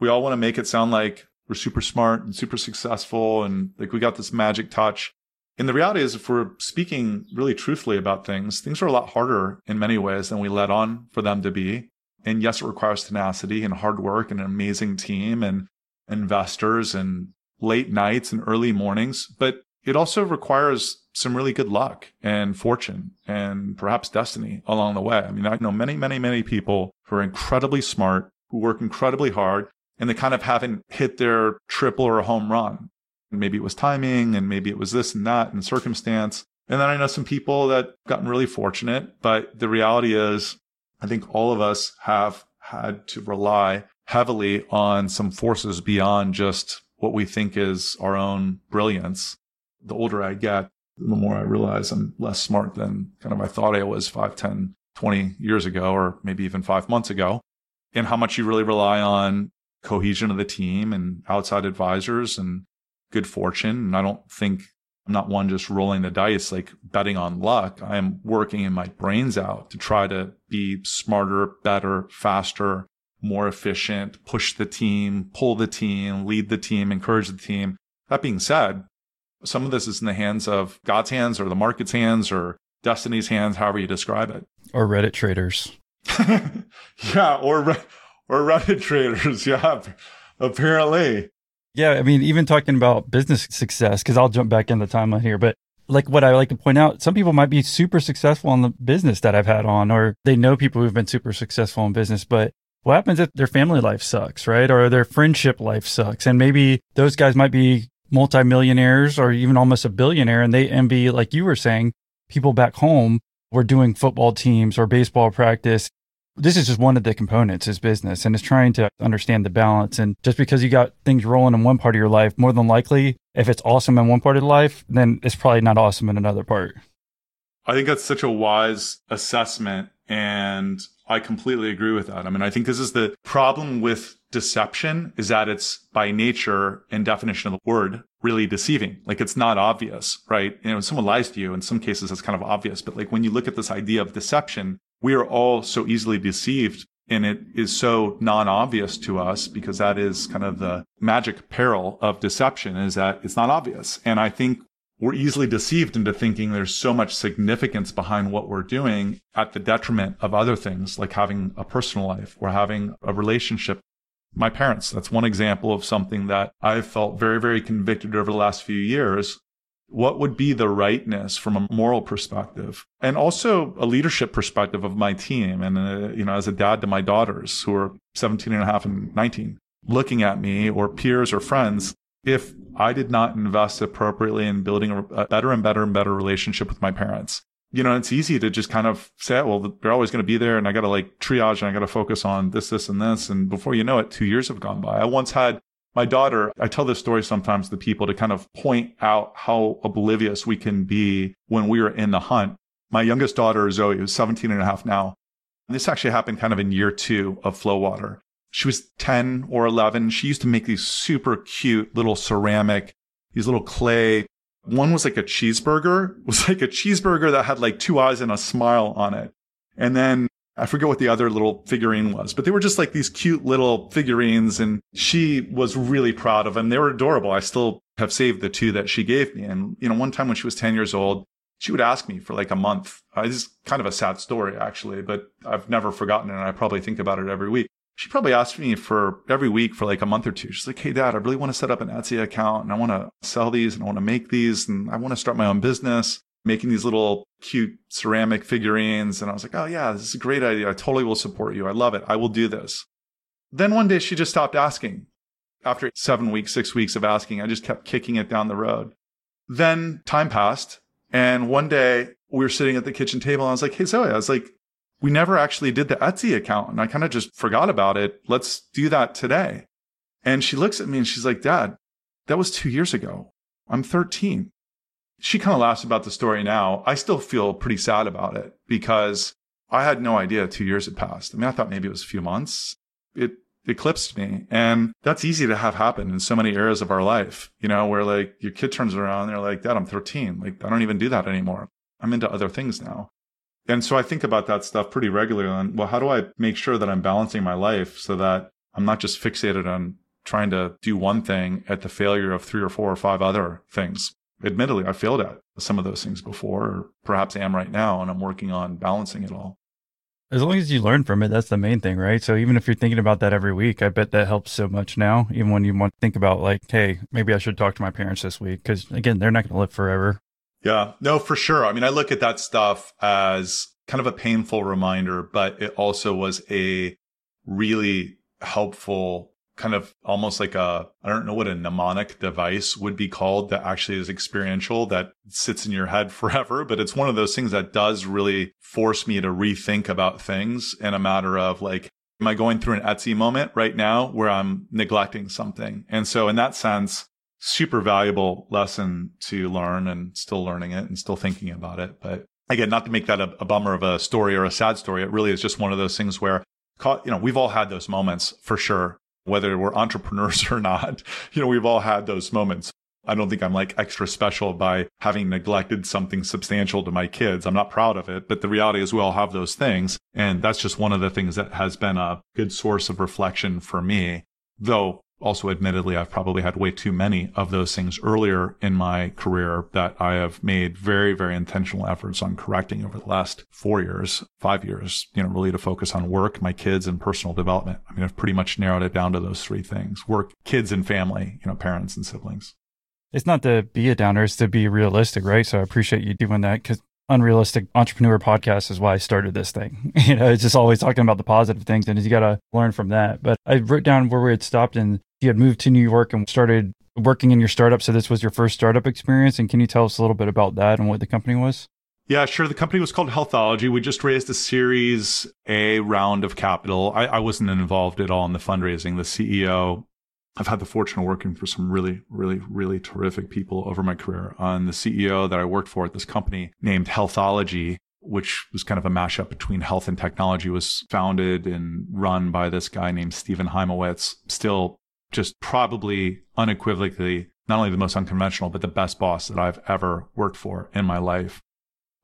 We all want to make it sound like we're super smart and super successful and like we got this magic touch. And the reality is, if we're speaking really truthfully about things, things are a lot harder in many ways than we let on for them to be. And yes, it requires tenacity and hard work and an amazing team and investors and late nights and early mornings, but it also requires some really good luck and fortune and perhaps destiny along the way. I mean, I know many, many, many people who are incredibly smart, who work incredibly hard, and they kind of haven't hit their triple or home run. Maybe it was timing and maybe it was this and that and circumstance. And then I know some people that gotten really fortunate, but the reality is I think all of us have had to rely heavily on some forces beyond just what we think is our own brilliance. The older I get, the more I realize I'm less smart than kind of I thought I was 5, 10, 20 years ago, or maybe even five months ago, and how much you really rely on cohesion of the team and outside advisors and good fortune. And I don't think I'm not one just rolling the dice, like betting on luck. I am working in my brains out to try to be smarter, better, faster, more efficient, push the team, pull the team, lead the team, encourage the team. That being said, some of this is in the hands of God's hands or the market's hands or destiny's hands, however you describe it. Or Reddit traders. *laughs* yeah, or or Reddit traders. *laughs* Yeah, apparently. Yeah, I mean, even talking about business success, because I'll jump back in the timeline here, but like what I like to point out, some people might be super successful in the business that I've had on, or they know people who've been super successful in business, but what happens if their family life sucks, right? Or their friendship life sucks. And maybe those guys might be multimillionaires or even almost a billionaire and they envy, like you were saying, people back home were doing football teams or baseball practice this is just one of the components is business and it's trying to understand the balance. And just because you got things rolling in one part of your life more than likely if it's awesome in one part of life then it's probably not awesome in another part. I think that's such a wise assessment and i completely agree with that. I mean i think this is the problem with deception is that it's by nature and definition of the word really deceiving. Like it's not obvious right? You know when someone lies to you. In some cases it's kind of obvious. But like when you look at this idea of deception we are all so easily deceived and it is so non-obvious to us because that is kind of the magic peril of deception is that it's not obvious. And I think we're easily deceived into thinking there's so much significance behind what we're doing at the detriment of other things like having a personal life or having a relationship. My parents, that's one example of something that I've felt very, very convicted over the last few years what would be the rightness from a moral perspective and also a leadership perspective of my team and uh, you know as a dad to my daughters who are 17 and a half and 19 looking at me or peers or friends if i did not invest appropriately in building a better and better and better relationship with my parents. You know it's easy to just kind of say well they're always going to be there and i got to like triage and i got to focus on this this and this. And before you know it two years have gone by. I once had my daughter, I tell this story sometimes to people to kind of point out how oblivious we can be when we are in the hunt. My youngest daughter, Zoe, who's 17 and a half now, this actually happened kind of in year two of FloWater. She was 10 or 11. She used to make these super cute little ceramic, these little clay. One was like a cheeseburger. *laughs* It was like a cheeseburger that had like two eyes and a smile on it. And then I forget what the other little figurine was, but they were just like these cute little figurines. And she was really proud of them. They were adorable. I still have saved the two that she gave me. And, you know, one time when she was 10 years old, she would ask me for like a month. Uh, this is kind of a sad story, actually, but I've never forgotten it. And I probably think about it every week. She probably asked me for every week for like a month or two. She's like, Hey, dad, I really want to set up an Etsy account and I want to sell these and I want to make these and I want to start my own business making these little cute ceramic figurines. And I was like, oh, yeah, this is a great idea. I totally will support you. I love it. I will do this. Then one day she just stopped asking. After seven weeks, six weeks of asking, I just kept kicking it down the road. Then time passed. And one day we were sitting at the kitchen table and I was like, hey, Zoe, I was like, we never actually did the Etsy account. And I kind of just forgot about it. Let's do that today. And she looks at me and she's like, Dad, that was two years ago. I'm 13 she kind of laughs about the story now. I still feel pretty sad about it because I had no idea two years had passed. I mean, I thought maybe it was a few months. It eclipsed me. And that's easy to have happen in so many areas of our life, you know, where like your kid turns around, and they're like, Dad, I'm 13. Like, I don't even do that anymore. I'm into other things now. And so I think about that stuff pretty regularly on, well, how do I make sure that I'm balancing my life so that I'm not just fixated on trying to do one thing at the failure of three or four or five other things admittedly, I failed at some of those things before, or perhaps am right now, and I'm working on balancing it all. As long as you learn from it, that's the main thing, right? So even if you're thinking about that every week, I bet that helps so much now. Even when you want to think about like, hey, maybe I should talk to my parents this week, because again, they're not going to live forever. Yeah, no, for sure. I mean, I look at that stuff as kind of a painful reminder, but it also was a really helpful kind of almost like a I don't know what a mnemonic device would be called that actually is experiential that sits in your head *laughs* forever but it's one of those things that does really force me to rethink about things in a matter of like am I going through an Etsy moment right now where I'm neglecting something? And so in that sense super valuable lesson to learn and still learning it and still thinking about it. But again not to make that a, a bummer of a story or a sad story it really is just one of those things where you know we've all had those moments for sure whether we're entrepreneurs or not. *laughs* You know, we've all had those moments. I don't think I'm like extra special by having neglected something substantial to my kids. I'm not proud of it, but the reality is we all have those things. And that's just one of the things that has been a good source of reflection for me. Though also, admittedly, I've probably had way too many of those things earlier in my career that I have made very, very intentional efforts on correcting over the last four years, five years, you know, really to focus on work, my kids, and personal development. I mean, I've pretty much narrowed it down to those three things work, kids, and family, you know, parents and siblings. It's not to be a downer, it's to be realistic, right? So I appreciate you doing that because unrealistic entrepreneur podcast is why I started this thing. *laughs* You know, it's just always talking about the positive things and you got to learn from that. But I wrote down where we had stopped and you had moved to New York and started working in your startup. So this was your first startup experience. And can you tell us a little bit about that and what the company was? Yeah, sure. The company was called Healthology. We just raised a Series A round of capital. I, I wasn't involved at all in the fundraising. The CEO, I've had the fortune of working for some really, really, really terrific people over my career. Uh, On the CEO that I worked for at this company named Healthology, which was kind of a mashup between health and technology, was founded and run by this guy named Stephen Heimowitz, Still, just probably unequivocally not only the most unconventional, but the best boss that I've ever worked for in my life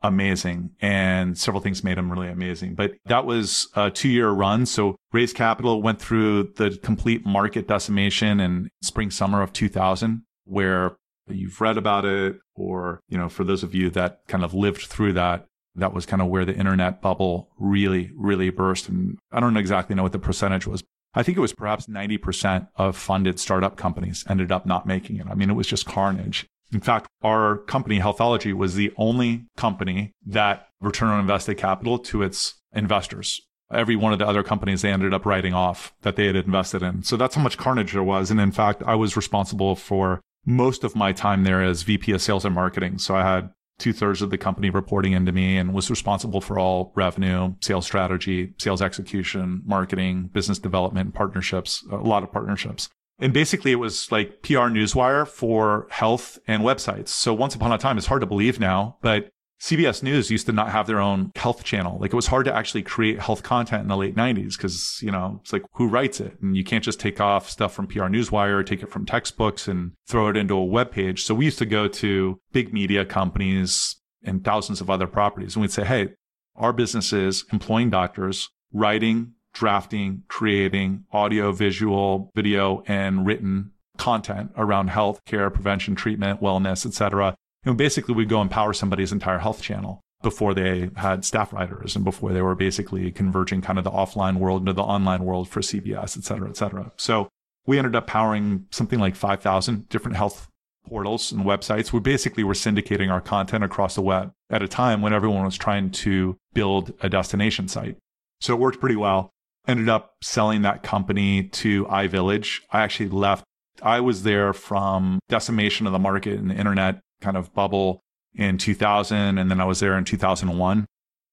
amazing and several things made him really amazing. But that was a two year run. So raised capital went through the complete market decimation in spring, summer of 2000, where you've read about it, or, you know, for those of you that kind of lived through that, that was kind of where the internet bubble really, really burst. And I don't exactly know what the percentage was. I think it was perhaps 90% of funded startup companies ended up not making it. I mean, it was just carnage. In fact, our company, Healthology, was the only company that returned on invested capital to its investors. Every one of the other companies they ended up writing off that they had invested in. So that's how much carnage there was. And in fact, I was responsible for most of my time there as VP of sales and marketing. So I had two thirds of the company reporting into me and was responsible for all revenue, sales strategy, sales execution, marketing, business development, partnerships, a lot of partnerships. And basically, it was like PR newswire for health and websites. So once upon a time, it's hard to believe now, but CBS News used to not have their own health channel. Like it was hard to actually create health content in the late 90s because, you know, it's like who writes it? And you can't just take off stuff from PR Newswire take it from textbooks and throw it into a web page. So we used to go to big media companies and thousands of other properties and we'd say, hey, our business is employing doctors, writing drafting, creating audio, visual, video, and written content around health care, prevention, treatment, wellness, etc. And basically, we'd go empower somebody's entire health channel before they had staff writers and before they were basically converging kind of the offline world into the online world for CBS, et cetera, et cetera. So we ended up powering something like 5,000 different health portals and websites. We basically were syndicating our content across the web at a time when everyone was trying to build a destination site. So it worked pretty well ended up selling that company to iVillage. I actually left. I was there from decimation of the market and the internet kind of bubble in 2000. And then I was there in 2001.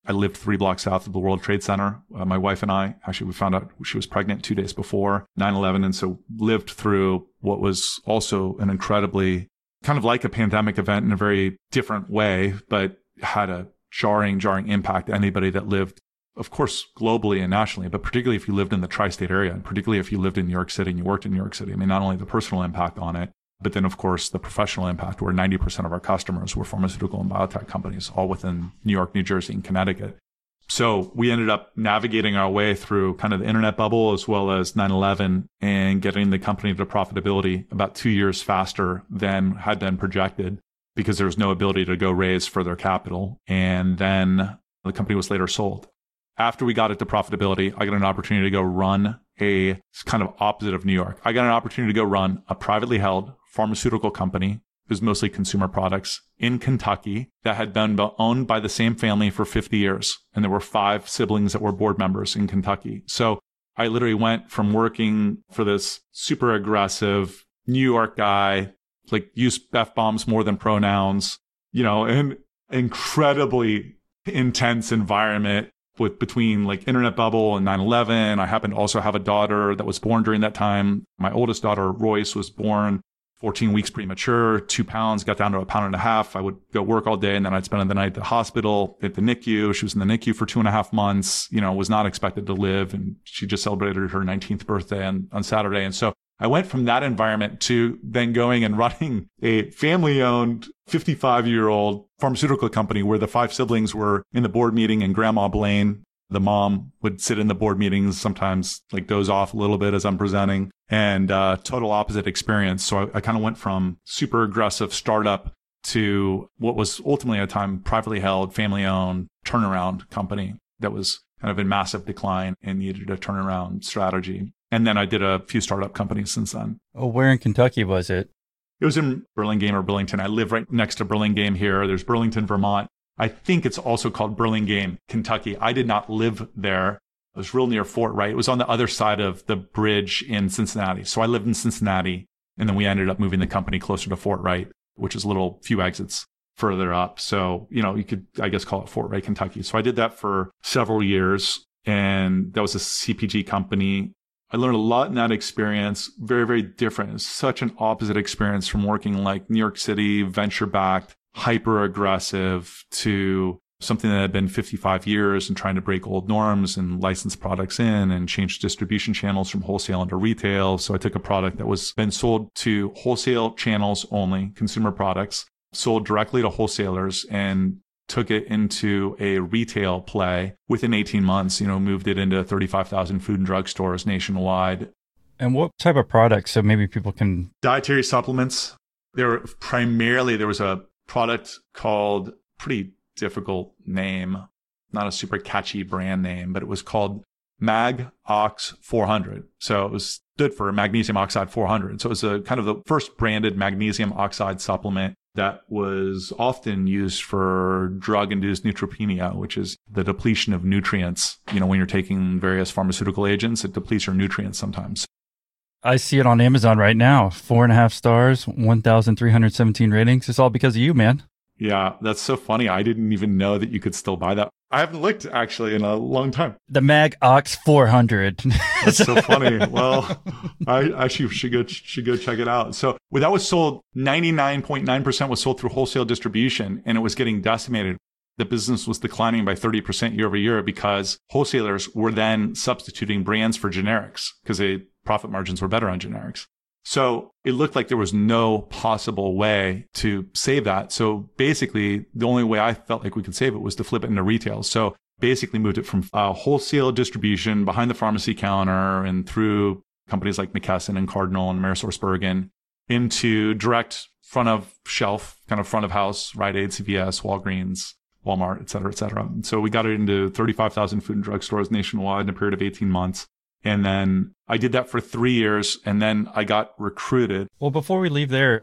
I lived three blocks south of the World Trade Center. Uh, my wife and I, actually, we found out she was pregnant two days before 9 11. And so lived through what was also an incredibly kind of like a pandemic event in a very different way, but had a jarring, jarring impact anybody that lived of course, globally and nationally, but particularly if you lived in the tri state area, and particularly if you lived in New York City and you worked in New York City. I mean, not only the personal impact on it, but then, of course, the professional impact, where 90% of our customers were pharmaceutical and biotech companies, all within New York, New Jersey, and Connecticut. So we ended up navigating our way through kind of the internet bubble as well as 9 11 and getting the company to profitability about two years faster than had been projected because there was no ability to go raise further capital. And then the company was later sold after we got it to profitability, I got an opportunity to go run a kind of opposite of New York. I got an opportunity to go run a privately held pharmaceutical company. It was mostly consumer products in Kentucky that had been owned by the same family for 50 years. And there were five siblings that were board members in Kentucky. So I literally went from working for this super aggressive New York guy, like use F bombs more than pronouns, you know, an incredibly intense environment with between like internet bubble and 9-11 i happen to also have a daughter that was born during that time. My oldest daughter royce was born 14 weeks premature two pounds got down to a pound and a half. I would go work all day and then i'd spend the night at the hospital at the nicu she was in the nicu for two and a half months you know was not expected to live and she just celebrated her 19th birthday on, on saturday. And so I went from that environment to then going and running a family owned 55 year old pharmaceutical company where the five siblings were in the board meeting and grandma Blaine, the mom would sit in the board meetings, sometimes like doze off a little bit as I'm presenting and uh, total opposite experience. So I, I kind of went from super aggressive startup to what was ultimately a time privately held, family owned turnaround company that was kind of in massive decline and needed a turnaround strategy. And then I did a few startup companies since then. Oh, where in Kentucky was it? It was in Burlingame or Burlington. I live right next to Burlingame here. There's Burlington, Vermont. I think it's also called Burlingame, Kentucky. I did not live there. It was real near Fort Wright. It was on the other side of the bridge in Cincinnati. So I lived in Cincinnati and then we ended up moving the company closer to Fort Wright, which is a little few exits further up. So, you know, you could, I guess, call it Fort Wright, Kentucky. So I did that for several years. And that was a CPG company. I learned a lot in that experience. Very, very different. Such an opposite experience from working like New York City, venture backed, hyper aggressive to something that had been 55 years and trying to break old norms and license products in and change distribution channels from wholesale into retail. So I took a product that was been sold to wholesale channels only, consumer products, sold directly to wholesalers and took it into a retail play within 18 months, you know, moved it into 35,000 food and drug stores nationwide. And what type of products? So maybe people can dietary supplements. There were primarily there was a product called pretty difficult name, not a super catchy brand name, but it was called Mag Ox 400. So it was stood for magnesium oxide 400. So it was a kind of the first branded magnesium oxide supplement that was often used for drug induced neutropenia, which is the depletion of nutrients. You know, when you're taking various pharmaceutical agents, it depletes your nutrients sometimes. I see it on Amazon right now. Four and a half stars, 1,317 ratings. It's all because of you, man. Yeah, that's so funny. I didn't even know that you could still buy that. I haven't looked actually in a long time. The Mag Ox 400. *laughs* That's so funny. Well, I actually should go should go check it out. So well, that was sold 99.9% was sold through wholesale distribution and it was getting decimated. The business was declining by 30% year over year because wholesalers were then substituting brands for generics because the profit margins were better on generics. So it looked like there was no possible way to save that. So basically, the only way I felt like we could save it was to flip it into retail. So basically moved it from uh, wholesale distribution behind the pharmacy counter and through companies like McKesson and Cardinal and AmerisourceBergen into direct front of shelf, kind of front of house, Rite Aid, CVS, Walgreens, Walmart, et cetera, et cetera. So we got it into 35,000 food and drug stores nationwide in a period of 18 months. And then I did that for three years and then I got recruited. Well, before we leave there,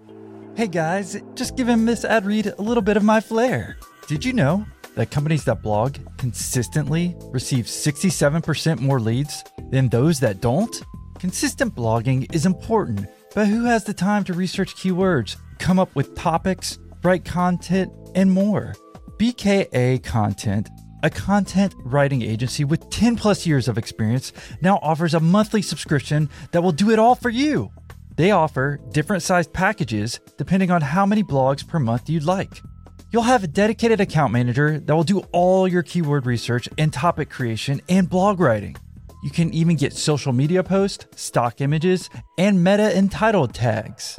hey guys, just giving Miss Ad Read a little bit of my flair. Did you know that companies that blog consistently receive 67% more leads than those that don't? Consistent blogging is important, but who has the time to research keywords, come up with topics, write content, and more? BKA Content a content writing agency with 10 plus years of experience, now offers a monthly subscription that will do it all for you. They offer different sized packages depending on how many blogs per month you'd like. You'll have a dedicated account manager that will do all your keyword research and topic creation and blog writing. You can even get social media posts, stock images, and meta entitled tags.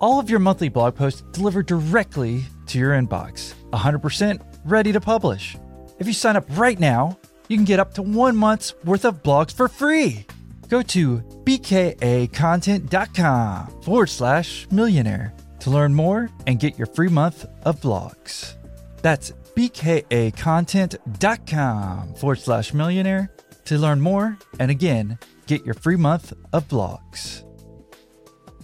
All of your monthly blog posts delivered directly to your inbox, 100% ready to publish. If you sign up right now, you can get up to one month's worth of blogs for free. Go to bkacontent.com forward slash millionaire to learn more and get your free month of blogs. That's bkacontent.com forward slash millionaire to learn more and again, get your free month of blogs.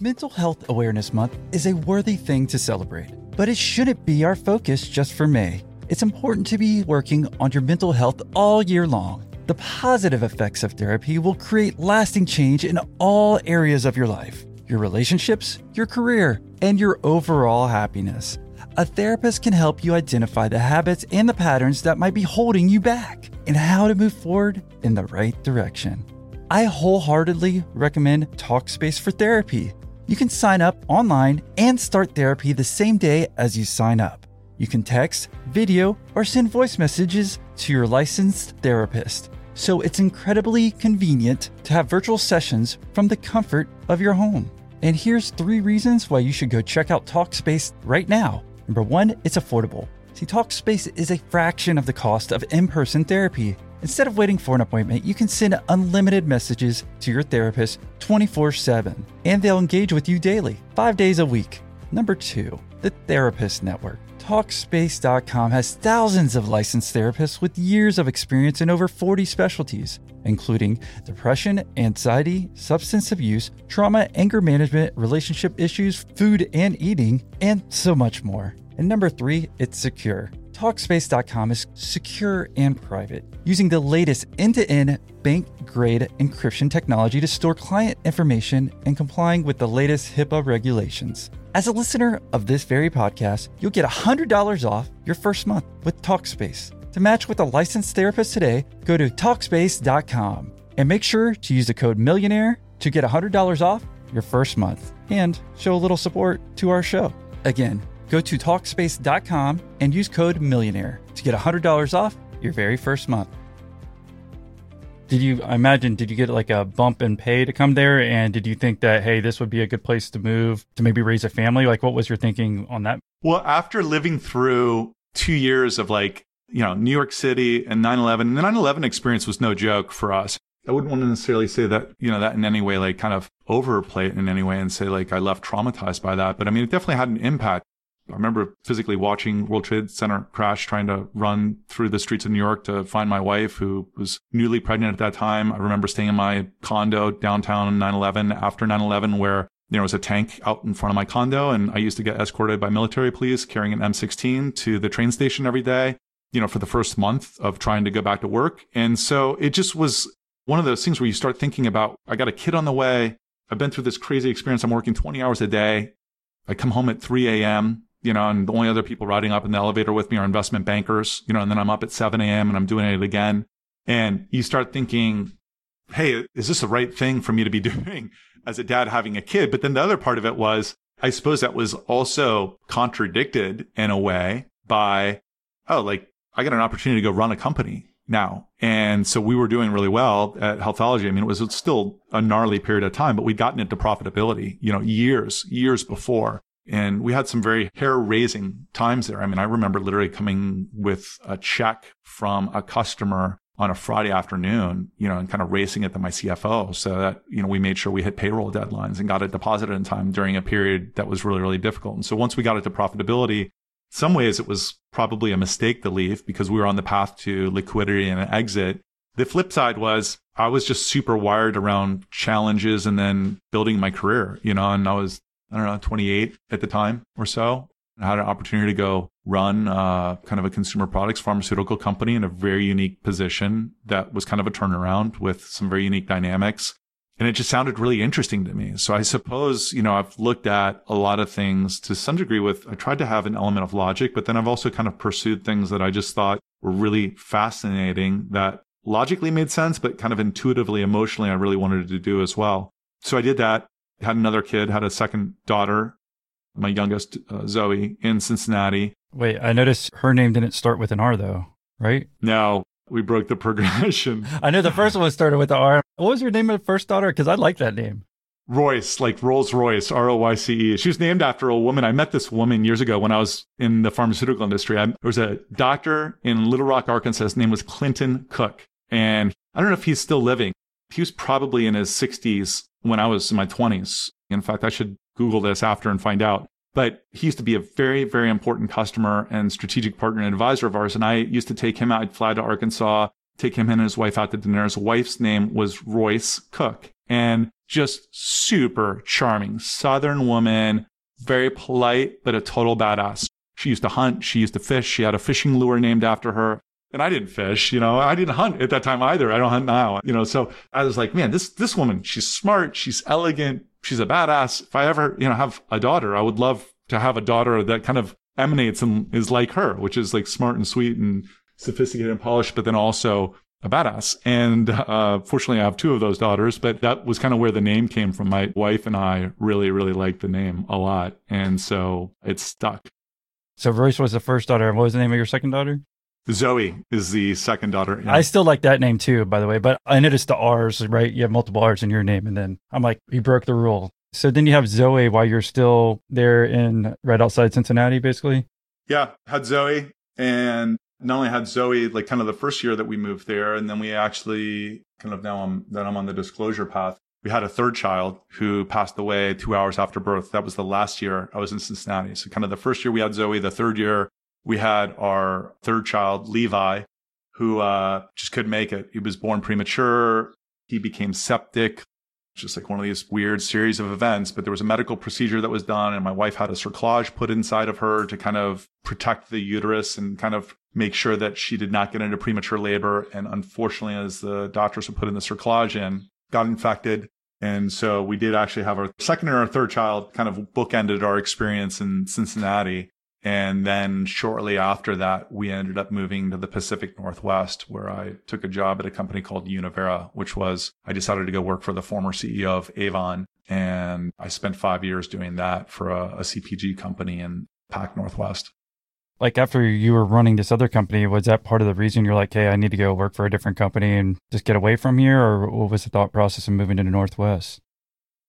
Mental Health Awareness Month is a worthy thing to celebrate, but it shouldn't be our focus just for May. It's important to be working on your mental health all year long. The positive effects of therapy will create lasting change in all areas of your life your relationships, your career, and your overall happiness. A therapist can help you identify the habits and the patterns that might be holding you back and how to move forward in the right direction. I wholeheartedly recommend Talkspace for Therapy. You can sign up online and start therapy the same day as you sign up. You can text, video, or send voice messages to your licensed therapist. So it's incredibly convenient to have virtual sessions from the comfort of your home. And here's three reasons why you should go check out Talkspace right now. Number one, it's affordable. See, Talkspace is a fraction of the cost of in person therapy. Instead of waiting for an appointment, you can send unlimited messages to your therapist 24 7, and they'll engage with you daily, five days a week. Number two, the Therapist Network. Talkspace.com has thousands of licensed therapists with years of experience in over 40 specialties, including depression, anxiety, substance abuse, trauma, anger management, relationship issues, food and eating, and so much more. And number three, it's secure. Talkspace.com is secure and private, using the latest end to end bank grade encryption technology to store client information and complying with the latest HIPAA regulations. As a listener of this very podcast, you'll get $100 off your first month with TalkSpace. To match with a licensed therapist today, go to TalkSpace.com and make sure to use the code Millionaire to get $100 off your first month and show a little support to our show. Again, go to TalkSpace.com and use code Millionaire to get $100 off your very first month. Did you, I imagine, did you get like a bump in pay to come there? And did you think that, hey, this would be a good place to move to maybe raise a family? Like, what was your thinking on that? Well, after living through two years of like, you know, New York City and 9 11, the 9 11 experience was no joke for us. I wouldn't want to necessarily say that, you know, that in any way, like kind of overplay it in any way and say like I left traumatized by that. But I mean, it definitely had an impact. I remember physically watching World Trade Center crash, trying to run through the streets of New York to find my wife, who was newly pregnant at that time. I remember staying in my condo downtown 9/11 after 9/11, where there was a tank out in front of my condo, and I used to get escorted by military police carrying an M16 to the train station every day. You know, for the first month of trying to go back to work, and so it just was one of those things where you start thinking about, I got a kid on the way. I've been through this crazy experience. I'm working 20 hours a day. I come home at 3 a.m you know, and the only other people riding up in the elevator with me are investment bankers, you know, and then I'm up at 7 a.m. and I'm doing it again. And you start thinking, hey, is this the right thing for me to be *laughs* doing as a dad having a kid? But then the other part of it was, I suppose that was also contradicted in a way by, oh, like I got an opportunity to go run a company now. And so we were doing really well at Healthology. I mean, it was still a gnarly period of time, but we'd gotten into profitability, you know, years, years before. And we had some very hair raising times there. I mean, I remember literally coming with a check from a customer on a Friday afternoon, you know, and kind of racing it to my CFO so that, you know, we made sure we hit payroll deadlines and got it deposited in time during a period that was really, really difficult. And so once we got it to profitability, some ways it was probably a mistake to leave because we were on the path to liquidity and an exit. The flip side was I was just super wired around challenges and then building my career, you know, and I was I don't know, 28 at the time or so. I had an opportunity to go run uh, kind of a consumer products pharmaceutical company in a very unique position that was kind of a turnaround with some very unique dynamics. And it just sounded really interesting to me. So I suppose, you know, I've looked at a lot of things to some degree with, I tried to have an element of logic, but then I've also kind of pursued things that I just thought were really fascinating that logically made sense, but kind of intuitively, emotionally, I really wanted to do as well. So I did that had another kid, had a second daughter, my youngest, uh, Zoe, in Cincinnati. Wait, I noticed her name didn't start with an R though, right? No, we broke the *laughs* progression. I know the first one started with the R. What was your name of the first daughter? Because I like that name. Royce, like Rolls Royce, R O Y C E. She was named after a woman. I met this woman years ago when I was in the pharmaceutical industry. I, there was a doctor in Little Rock, Arkansas. His name was Clinton Cook. And I don't know if he's still living. He was probably in his 60s when I was in my 20s. In fact, I should Google this after and find out. But he used to be a very, very important customer and strategic partner and advisor of ours. And I used to take him out, I'd fly to Arkansas, take him and his wife out to dinner. His wife's name was Royce Cook and just super charming Southern woman, very polite, but a total badass. She used to hunt. She used to fish. She had a fishing lure named after her and I didn't fish, you know, I didn't hunt at that time either. I don't hunt now, you know, so I was like, man, this, this woman, she's smart. She's elegant. She's a badass. If I ever, you know, have a daughter, I would love to have a daughter that kind of emanates and is like her, which is like smart and sweet and sophisticated and polished, but then also a badass. And, uh, fortunately I have two of those daughters, but that was kind of where the name came from. My wife and I really, really liked the name a lot. And so it stuck. So Royce was the first daughter. What was the name of your second daughter? Zoe is the second daughter. Yeah. I still like that name too, by the way. But I noticed the R's, right? You have multiple R's in your name. And then I'm like, he broke the rule. So then you have Zoe while you're still there in right outside Cincinnati, basically? Yeah, had Zoe. And not only had Zoe, like kind of the first year that we moved there, and then we actually kind of now I'm that I'm on the disclosure path. We had a third child who passed away two hours after birth. That was the last year I was in Cincinnati. So kind of the first year we had Zoe, the third year we had our third child, Levi, who uh, just couldn't make it. He was born premature. He became septic, just like one of these weird series of events. But there was a medical procedure that was done, and my wife had a cerclage put inside of her to kind of protect the uterus and kind of make sure that she did not get into premature labor. And unfortunately, as the doctors would put in the cerclage in, got infected, And so we did actually have our second and our third child kind of bookended our experience in Cincinnati. And then shortly after that, we ended up moving to the Pacific Northwest, where I took a job at a company called Univera, which was, I decided to go work for the former CEO of Avon. And I spent five years doing that for a, a CPG company in Pac Northwest. Like after you were running this other company, was that part of the reason you're like, hey, I need to go work for a different company and just get away from here? Or what was the thought process of moving to the Northwest?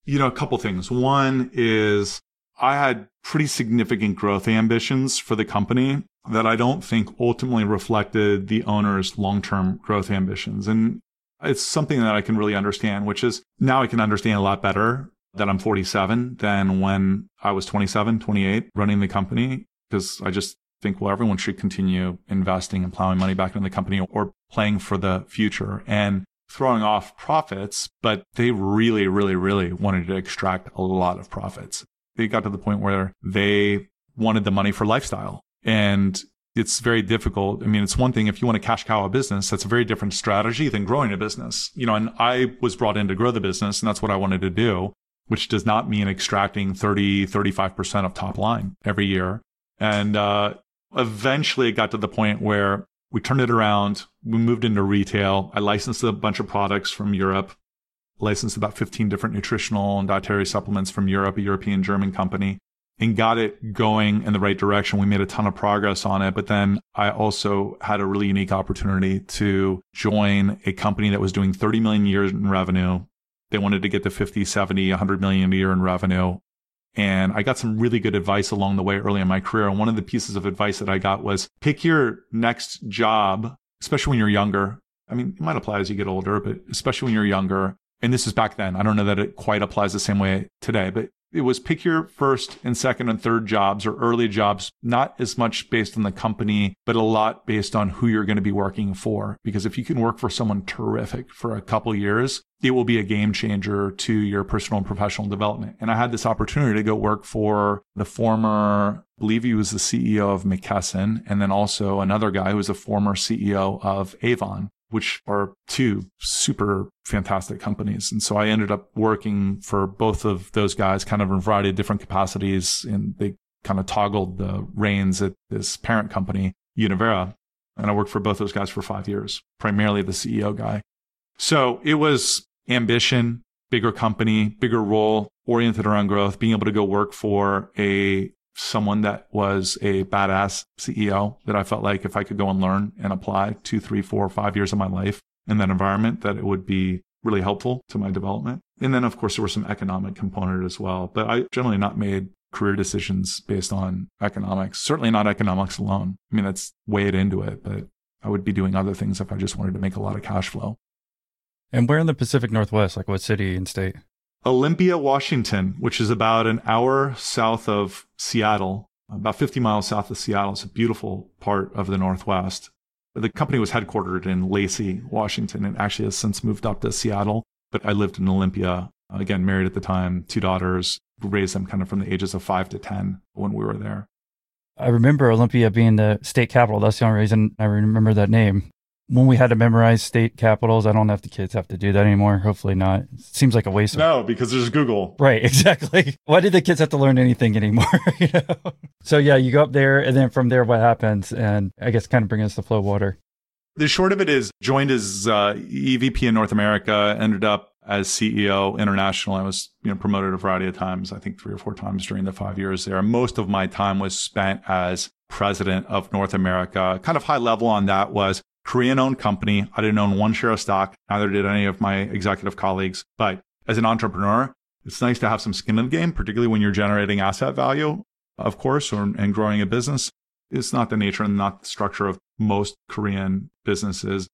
You know, a couple things. One is I had pretty significant growth ambitions for the company that I don't think ultimately reflected the owner's long-term growth ambitions. And it's something that I can really understand, which is now I can understand a lot better that I'm 47 than when I was 27, 28 running the company because I just think, well, everyone should continue investing and plowing money back into the company or playing for the future and throwing off profits. But they really, really, really wanted to extract a lot of profits they got to the point where they wanted the money for lifestyle. And it's very difficult. I mean, it's one thing if you want to cash cow a business, that's a very different strategy than growing a business. You know, and I was brought in to grow the business and that's what I wanted to do, which does not mean extracting 30, 35% of top line every year. And, uh, eventually it got to the point where we turned it around. We moved into retail. I licensed a bunch of products from Europe licensed about 15 different nutritional and dietary supplements from Europe, a European German company, and got it going in the right direction. We made a ton of progress on it. But then I also had a really unique opportunity to join a company that was doing 30 million a year in revenue. They wanted to get to 50, 70, 100 million a year in revenue. And I got some really good advice along the way early in my career. And one of the pieces of advice that I got was pick your next job, especially when you're younger. I mean, it might apply as you get older, but especially when you're younger, and this is back then. I don't know that it quite applies the same way today, but it was pick your first and second and third jobs or early jobs, not as much based on the company, but a lot based on who you're going to be working for. Because if you can work for someone terrific for a couple years, it will be a game changer to your personal and professional development. And I had this opportunity to go work for the former, I believe he was the CEO of McKesson, and then also another guy who was a former CEO of Avon which are two super fantastic companies. And so I ended up working for both of those guys kind of in a variety of different capacities. And they kind of toggled the reins at this parent company, Univera. And I worked for both those guys for five years, primarily the CEO guy. So it was ambition, bigger company, bigger role, oriented around growth, being able to go work for a someone that was a badass CEO that I felt like if I could go and learn and apply two, three, four, five years of my life in that environment, that it would be really helpful to my development. And then, of course, there was some economic component as well. But I generally not made career decisions based on economics, certainly not economics alone. I mean, that's weighed into it, but I would be doing other things if I just wanted to make a lot of cash flow. And where in the Pacific Northwest, like what city and state? Olympia, Washington, which is about an hour south of Seattle, about 50 miles south of Seattle. It's a beautiful part of the Northwest. The company was headquartered in Lacey, Washington, and actually has since moved up to Seattle. But I lived in Olympia, again, married at the time, two daughters, raised them kind of from the ages of five to 10 when we were there. I remember Olympia being the state capital. That's the only reason I remember that name when we had to memorize state capitals, I don't know if the kids have to do that anymore. Hopefully not. It seems like a waste of No, because there's Google. Right, *laughs* exactly. Why did the kids have to learn anything anymore? *laughs* you know? So yeah, you go up there and then from there what happens and I guess kind of bring us to FloWater. The short of it is joined as uh, EVP in North America, ended up as CEO international. I was, you know, promoted a variety of times, I think three or four times during the five years there. Most of my time was spent as president of North America. Kind of high level on that was Korean owned company. I didn't own one share of stock. Neither did any of my executive colleagues. But as an entrepreneur, it's nice to have some skin in the game, particularly when you're generating asset value, of course, or, and growing a business. It's not the nature and not the structure of most Korean businesses.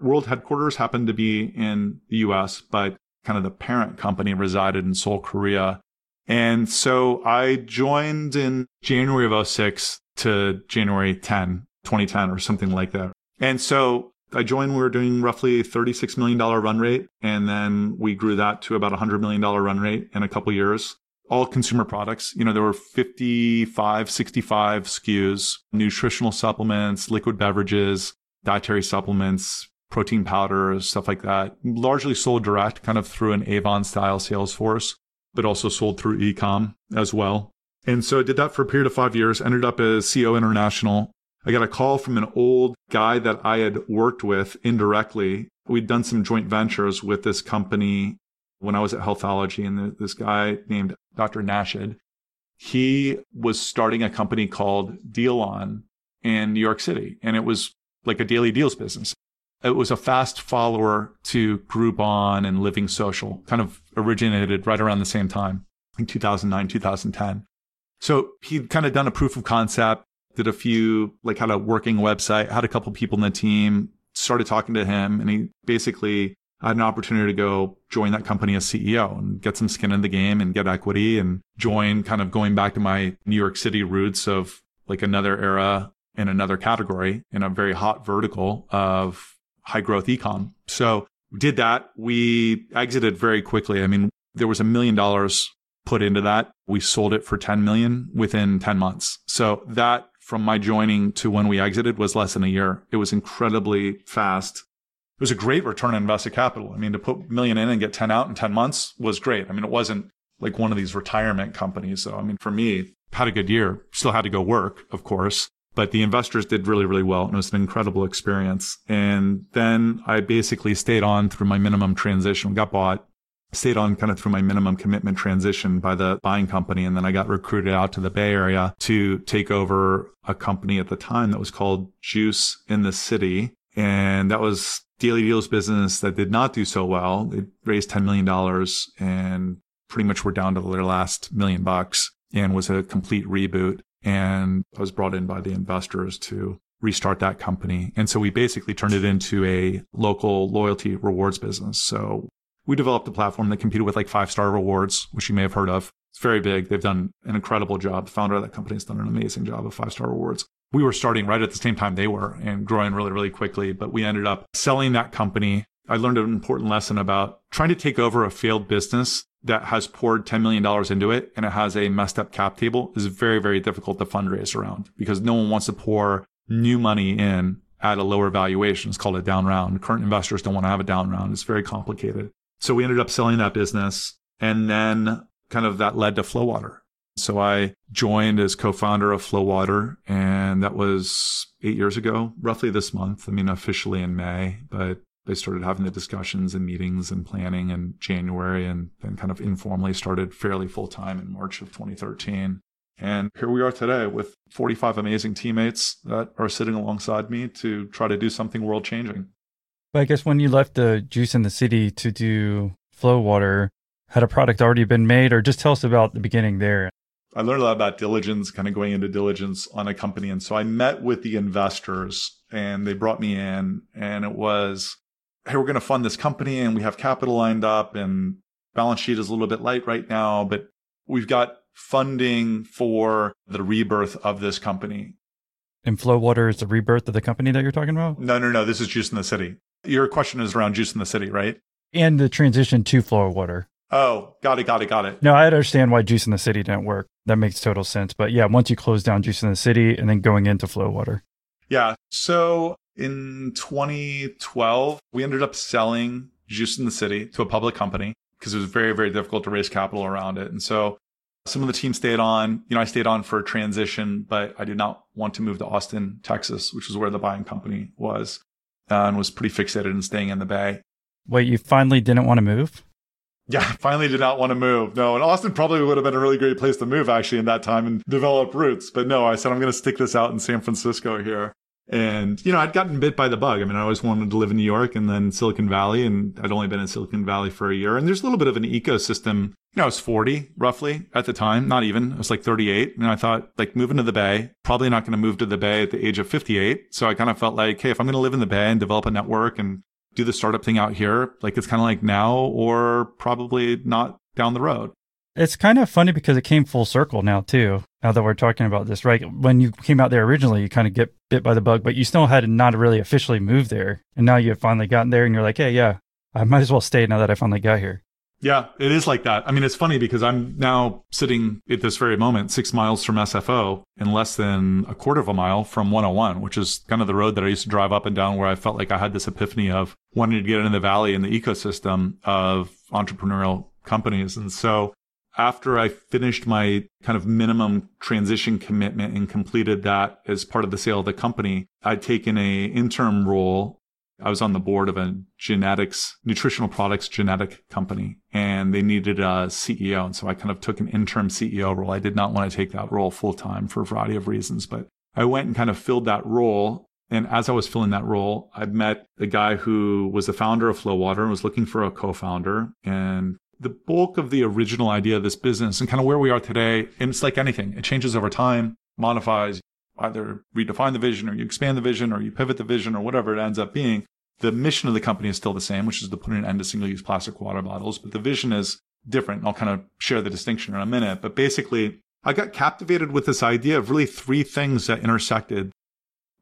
World headquarters happened to be in the US, but kind of the parent company resided in Seoul, Korea. And so I joined in January of 06 to January 10, 2010 or something like that. And so I joined, we were doing roughly $36 million run rate. And then we grew that to about a $100 million run rate in a couple years. All consumer products. You know, there were 55, 65 SKUs, nutritional supplements, liquid beverages, dietary supplements, protein powders, stuff like that. Largely sold direct, kind of through an Avon style sales force, but also sold through ecom as well. And so I did that for a period of five years, ended up as CO International. I got a call from an old guy that I had worked with indirectly. We'd done some joint ventures with this company when I was at Healthology, and this guy named Dr. Nashid, he was starting a company called Dealon in New York City, and it was like a daily deals business. It was a fast follower to Groupon and LivingSocial, kind of originated right around the same time in 2009, 2010. So he'd kind of done a proof of concept, did a few, like had a working website, had a couple people in the team, started talking to him, and he basically had an opportunity to go join that company as CEO and get some skin in the game and get equity and join kind of going back to my New York City roots of like another era in another category in a very hot vertical of high growth econ. So we did that. We exited very quickly. I mean, there was a million dollars put into that. We sold it for 10 million within 10 months. So that from my joining to when we exited was less than a year. It was incredibly fast. It was a great return on invested capital. I mean, to put a million in and get 10 out in 10 months was great. I mean, it wasn't like one of these retirement companies. So, I mean, for me, had a good year, still had to go work, of course, but the investors did really, really well. And it was an incredible experience. And then I basically stayed on through my minimum transition, got bought, stayed on kind of through my minimum commitment transition by the buying company. And then I got recruited out to the Bay Area to take over a company at the time that was called Juice in the City. And that was daily deals business that did not do so well. It raised $10 million and pretty much were down to their last million bucks and was a complete reboot. And I was brought in by the investors to restart that company. And so we basically turned it into a local loyalty rewards business. So we developed a platform that competed with like five star rewards, which you may have heard of. It's very big. They've done an incredible job. The founder of that company has done an amazing job of five star rewards. We were starting right at the same time they were and growing really, really quickly, but we ended up selling that company. I learned an important lesson about trying to take over a failed business that has poured $10 million into it and it has a messed up cap table is very, very difficult to fundraise around because no one wants to pour new money in at a lower valuation. It's called a down round. Current investors don't want to have a down round. It's very complicated. So we ended up selling that business and then kind of that led to FloWater. So I joined as co-founder of FloWater and that was eight years ago, roughly this month. I mean, officially in May, but they started having the discussions and meetings and planning in January and then kind of informally started fairly full time in March of 2013. And here we are today with 45 amazing teammates that are sitting alongside me to try to do something world changing. But I guess when you left the Juice in the City to do FloWater, had a product already been made, or just tell us about the beginning there? I learned a lot about diligence, kind of going into diligence on a company. And so I met with the investors and they brought me in and it was hey, we're going to fund this company and we have capital lined up and balance sheet is a little bit light right now, but we've got funding for the rebirth of this company. And FloWater is the rebirth of the company that you're talking about? No, no, no. This is Juice in the City. Your question is around Juice in the City, right? And the transition to FloWater. Oh, got it, got it, got it. No, I understand why Juice in the City didn't work. That makes total sense. But yeah, once you close down Juice in the City and then going into FloWater. Yeah. So in 2012, we ended up selling Juice in the City to a public company because it was very, very difficult to raise capital around it. And so some of the team stayed on. You know, I stayed on for a transition, but I did not want to move to Austin, Texas, which is where the buying company was, uh, and was pretty fixated in staying in the Bay. Wait, you finally didn't want to move? Yeah, *laughs* finally did not want to move. No, and Austin probably would have been a really great place to move actually in that time and develop roots. But no, I said I'm going to stick this out in San Francisco here. And, you know, I'd gotten bit by the bug. I mean, I always wanted to live in New York and then Silicon Valley, and I'd only been in Silicon Valley for a year. And there's a little bit of an ecosystem. You know, I was 40 roughly at the time, not even. I was like 38. And I thought, like, moving to the Bay, probably not going to move to the Bay at the age of 58. So I kind of felt like, hey, if I'm going to live in the Bay and develop a network and do the startup thing out here, like, it's kind of like now or probably not down the road. It's kind of funny because it came full circle now too. Now that we're talking about this, right? When you came out there originally, you kind of get bit by the bug, but you still had not really officially moved there. And now you've finally gotten there and you're like, hey, yeah, I might as well stay now that I finally got here. Yeah, it is like that. I mean, it's funny because I'm now sitting at this very moment six miles from SFO and less than a quarter of a mile from 101, which is kind of the road that I used to drive up and down where I felt like I had this epiphany of wanting to get into the valley and the ecosystem of entrepreneurial companies. And so after I finished my kind of minimum transition commitment and completed that as part of the sale of the company, I'd taken a interim role I was on the board of a genetics, nutritional products genetic company, and they needed a CEO. And so I kind of took an interim CEO role. I did not want to take that role full time for a variety of reasons, but I went and kind of filled that role. And as I was filling that role, I met a guy who was the founder of FloWater and was looking for a co-founder. And the bulk of the original idea of this business and kind of where we are today, and it's like anything, it changes over time, modifies, either redefine the vision or you expand the vision or you pivot the vision or whatever it ends up being. The mission of the company is still the same, which is to put an end to single use plastic water bottles, but the vision is different. I'll kind of share the distinction in a minute. But basically, I got captivated with this idea of really three things that intersected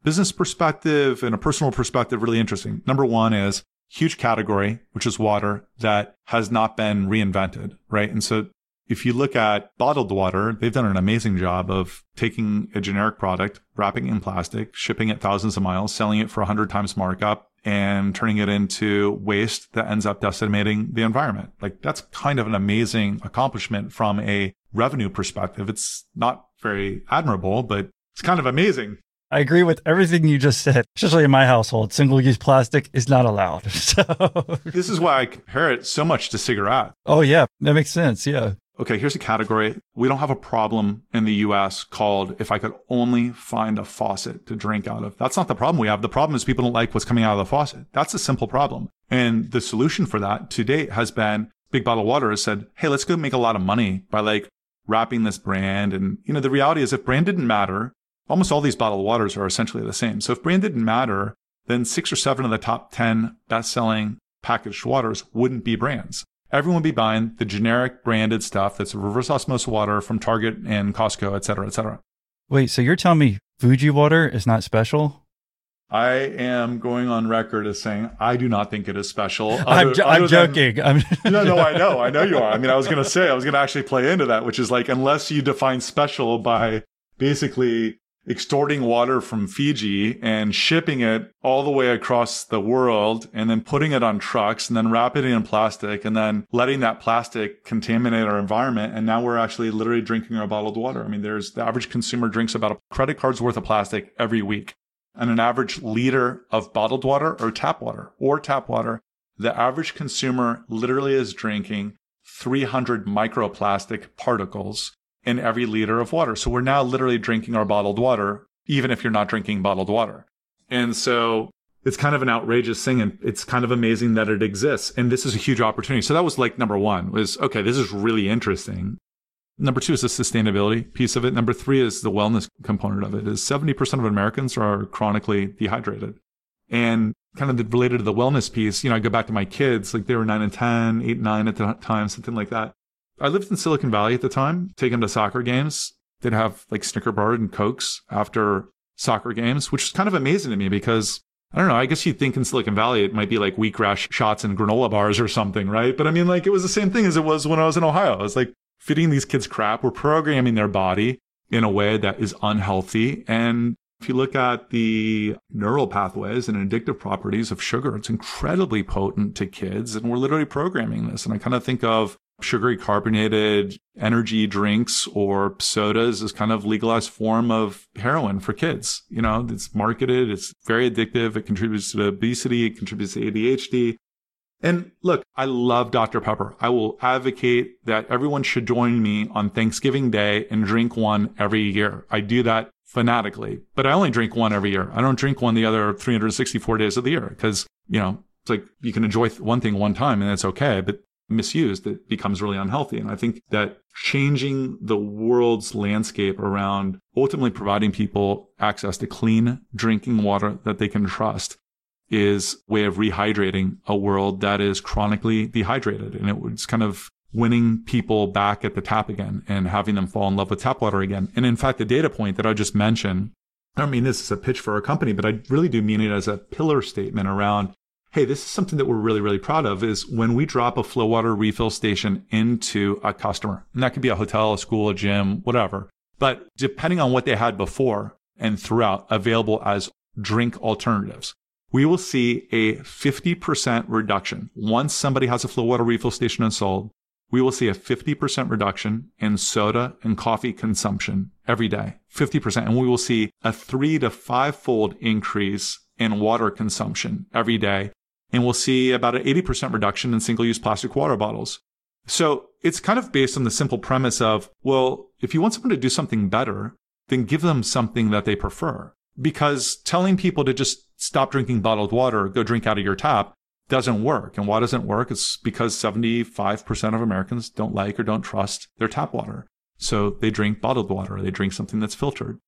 business perspective and a personal perspective, really interesting. Number one is huge category, which is water that has not been reinvented, right? And so if you look at bottled water, they've done an amazing job of taking a generic product, wrapping it in plastic, shipping it thousands of miles, selling it for 100 times markup, and turning it into waste that ends up decimating the environment. Like that's kind of an amazing accomplishment from a revenue perspective. It's not very admirable, but it's kind of amazing. I agree with everything you just said, especially in my household. Single use plastic is not allowed. *laughs* So this is why I compare it so much to cigarette. Oh, yeah, that makes sense. Yeah okay, here's a category. We don't have a problem in the US called if I could only find a faucet to drink out of. That's not the problem we have. The problem is people don't like what's coming out of the faucet. That's a simple problem. And the solution for that to date has been Big Bottle Water has said, hey, let's go make a lot of money by like wrapping this brand. And, you know, the reality is if brand didn't matter, almost all these bottled waters are essentially the same. So if brand didn't matter, then six or seven of the top 10 best selling packaged waters wouldn't be brands everyone be buying the generic branded stuff that's reverse osmosis water from Target and Costco, et cetera, et cetera. Wait, so you're telling me Fiji water is not special? I am going on record as saying I do not think it is special. *laughs* Other, I'm, jo- I'm joking. Than, I'm *laughs* no, no, I know, I know you are. I mean, I was going to say, I was going to actually play into that, which is like, unless you define special by basically extorting water from Fiji and shipping it all the way across the world and then putting it on trucks and then wrapping it in plastic and then letting that plastic contaminate our environment. And now we're actually literally drinking our bottled water. I mean, there's the average consumer drinks about a credit card's worth of plastic every week. And an average liter of bottled water or tap water or tap water, the average consumer literally is drinking 300 microplastic particles in every liter of water. So we're now literally drinking our bottled water, even if you're not drinking bottled water. And so it's kind of an outrageous thing and it's kind of amazing that it exists. And this is a huge opportunity. So that was like number one was, okay, this is really interesting. Number two is the sustainability piece of it. Number three is the wellness component of it is 70% of Americans are chronically dehydrated. And kind of related to the wellness piece, you know, I go back to my kids, like they were nine and 10, eight, nine at the time, something like that. I lived in Silicon Valley at the time, take them to soccer games. They'd have like Snicker bar and Cokes after soccer games, which is kind of amazing to me because I don't know. I guess you'd think in Silicon Valley it might be like wheatgrass shots and granola bars or something, right? But I mean, like it was the same thing as it was when I was in Ohio. I was like feeding these kids crap. We're programming their body in a way that is unhealthy. And if you look at the neural pathways and addictive properties of sugar, it's incredibly potent to kids. And we're literally programming this. And I kind of think of sugary carbonated energy drinks or sodas is kind of legalized form of heroin for kids. You know, it's marketed, it's very addictive, it contributes to obesity, it contributes to ADHD. And look, I love Dr. Pepper. I will advocate that everyone should join me on Thanksgiving Day and drink one every year. I do that fanatically, but I only drink one every year. I don't drink one the other 364 days of the year because, you know, it's like you can enjoy one thing one time and that's okay. But misused, it becomes really unhealthy. And I think that changing the world's landscape around ultimately providing people access to clean drinking water that they can trust is way of rehydrating a world that is chronically dehydrated. And it was kind of winning people back at the tap again and having them fall in love with tap water again. And in fact, the data point that I just mentioned, I don't mean this as a pitch for our company, but I really do mean it as a pillar statement around hey, this is something that we're really, really proud of is when we drop a FloWater refill station into a customer, and that could be a hotel, a school, a gym, whatever. But depending on what they had before and throughout available as drink alternatives, we will see a 50% reduction. Once somebody has a FloWater refill station installed, we will see a 50% reduction in soda and coffee consumption every day. 50%. And we will see a three to five fold increase in water consumption every day. And we'll see about an 80% reduction in single use plastic water bottles. So it's kind of based on the simple premise of, well, if you want someone to do something better, then give them something that they prefer. Because telling people to just stop drinking bottled water, go drink out of your tap doesn't work. And why doesn't it work? It's because 75% of Americans don't like or don't trust their tap water. So they drink bottled water. They drink something that's filtered.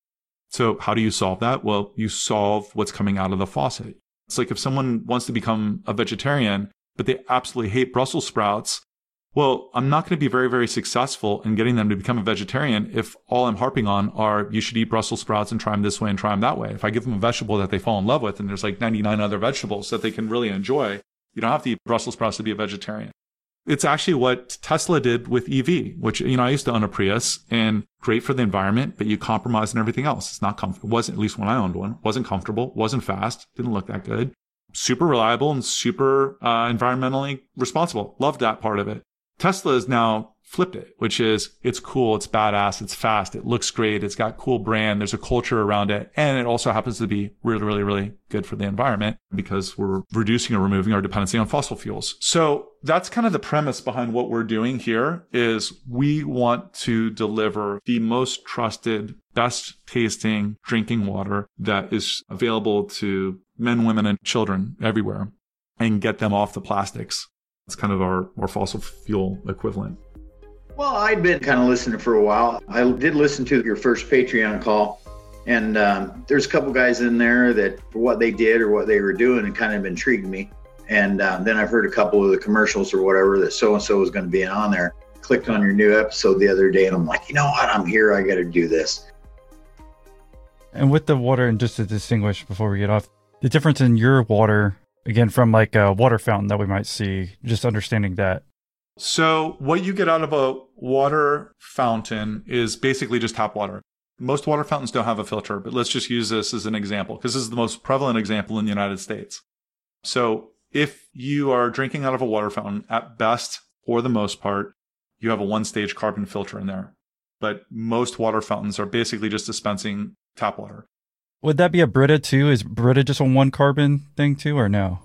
So how do you solve that? Well, you solve what's coming out of the faucet. It's like if someone wants to become a vegetarian, but they absolutely hate Brussels sprouts. Well, I'm not going to be very, very successful in getting them to become a vegetarian if all I'm harping on are you should eat Brussels sprouts and try them this way and try them that way. If I give them a vegetable that they fall in love with and there's like 99 other vegetables that they can really enjoy, you don't have to eat Brussels sprouts to be a vegetarian. It's actually what Tesla did with EV, which, you know, I used to own a Prius and great for the environment, but you compromise on everything else. It's not comfortable. It wasn't, at least when I owned one, wasn't comfortable, wasn't fast, didn't look that good. Super reliable and super uh, environmentally responsible. Loved that part of it. Tesla is now flipped it, which is it's cool, it's badass, it's fast, it looks great, it's got cool brand, there's a culture around it, and it also happens to be really, really, really good for the environment because we're reducing or removing our dependency on fossil fuels. So that's kind of the premise behind what we're doing here is we want to deliver the most trusted, best tasting drinking water that is available to men, women, and children everywhere and get them off the plastics. It's kind of our, our fossil fuel equivalent. Well, I'd been kind of listening for a while. I did listen to your first Patreon call, and um, there's a couple guys in there that, for what they did or what they were doing, it kind of intrigued me. And um, then I've heard a couple of the commercials or whatever that so and so was going to be on there. Clicked on your new episode the other day, and I'm like, you know what? I'm here. I got to do this. And with the water, and just to distinguish before we get off, the difference in your water, again, from like a water fountain that we might see, just understanding that so, what you get out of a water fountain is basically just tap water. Most water fountains don't have a filter, but let's just use this as an example because this is the most prevalent example in the United States. So, if you are drinking out of a water fountain, at best, for the most part, you have a one stage carbon filter in there. But most water fountains are basically just dispensing tap water. Would that be a Brita too? Is Brita just a one carbon thing too, or no?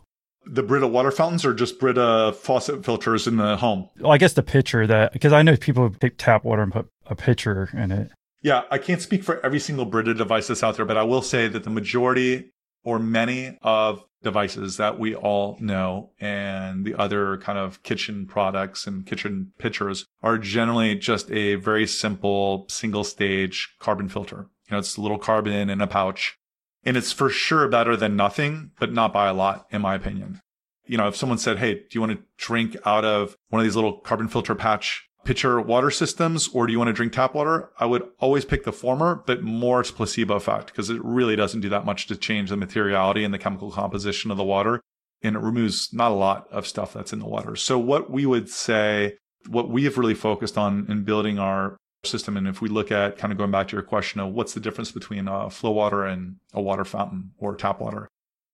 The Brita water fountains or just Brita faucet filters in the home? Well, I guess the pitcher that because I know people take tap water and put a pitcher in it. Yeah, I can't speak for every single Brita device that's out there, but I will say that the majority or many of devices that we all know and the other kind of kitchen products and kitchen pitchers are generally just a very simple single stage carbon filter. You know, it's a little carbon in a pouch and it's for sure better than nothing, but not by a lot, in my opinion. You know, if someone said, Hey, do you want to drink out of one of these little carbon filter patch pitcher water systems or do you want to drink tap water? I would always pick the former, but more it's placebo effect because it really doesn't do that much to change the materiality and the chemical composition of the water. And it removes not a lot of stuff that's in the water. So what we would say, what we have really focused on in building our system. And if we look at kind of going back to your question of what's the difference between FloWater and a water fountain or tap water,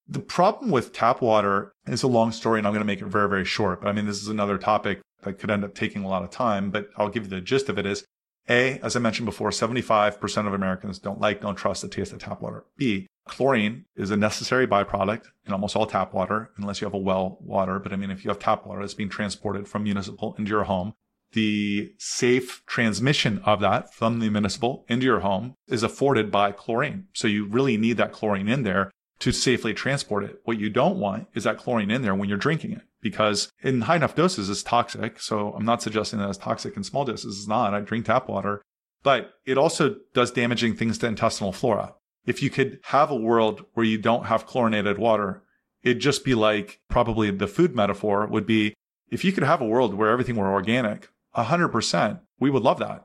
the problem with tap water is a long story and I'm going to make it very, very short. But I mean, this is another topic that could end up taking a lot of time, but I'll give you the gist of it is A, as I mentioned before, 75% of Americans don't like, don't trust the taste of tap water. B, chlorine is a necessary byproduct in almost all tap water, unless you have a well water. But I mean, if you have tap water that's being transported from municipal into your home, the safe transmission of that from the municipal into your home is afforded by chlorine. So you really need that chlorine in there to safely transport it. What you don't want is that chlorine in there when you're drinking it because in high enough doses it's toxic. So I'm not suggesting that it's toxic in small doses. It's not. I drink tap water, but it also does damaging things to intestinal flora. If you could have a world where you don't have chlorinated water, it'd just be like probably the food metaphor would be if you could have a world where everything were organic, 100%. We would love that.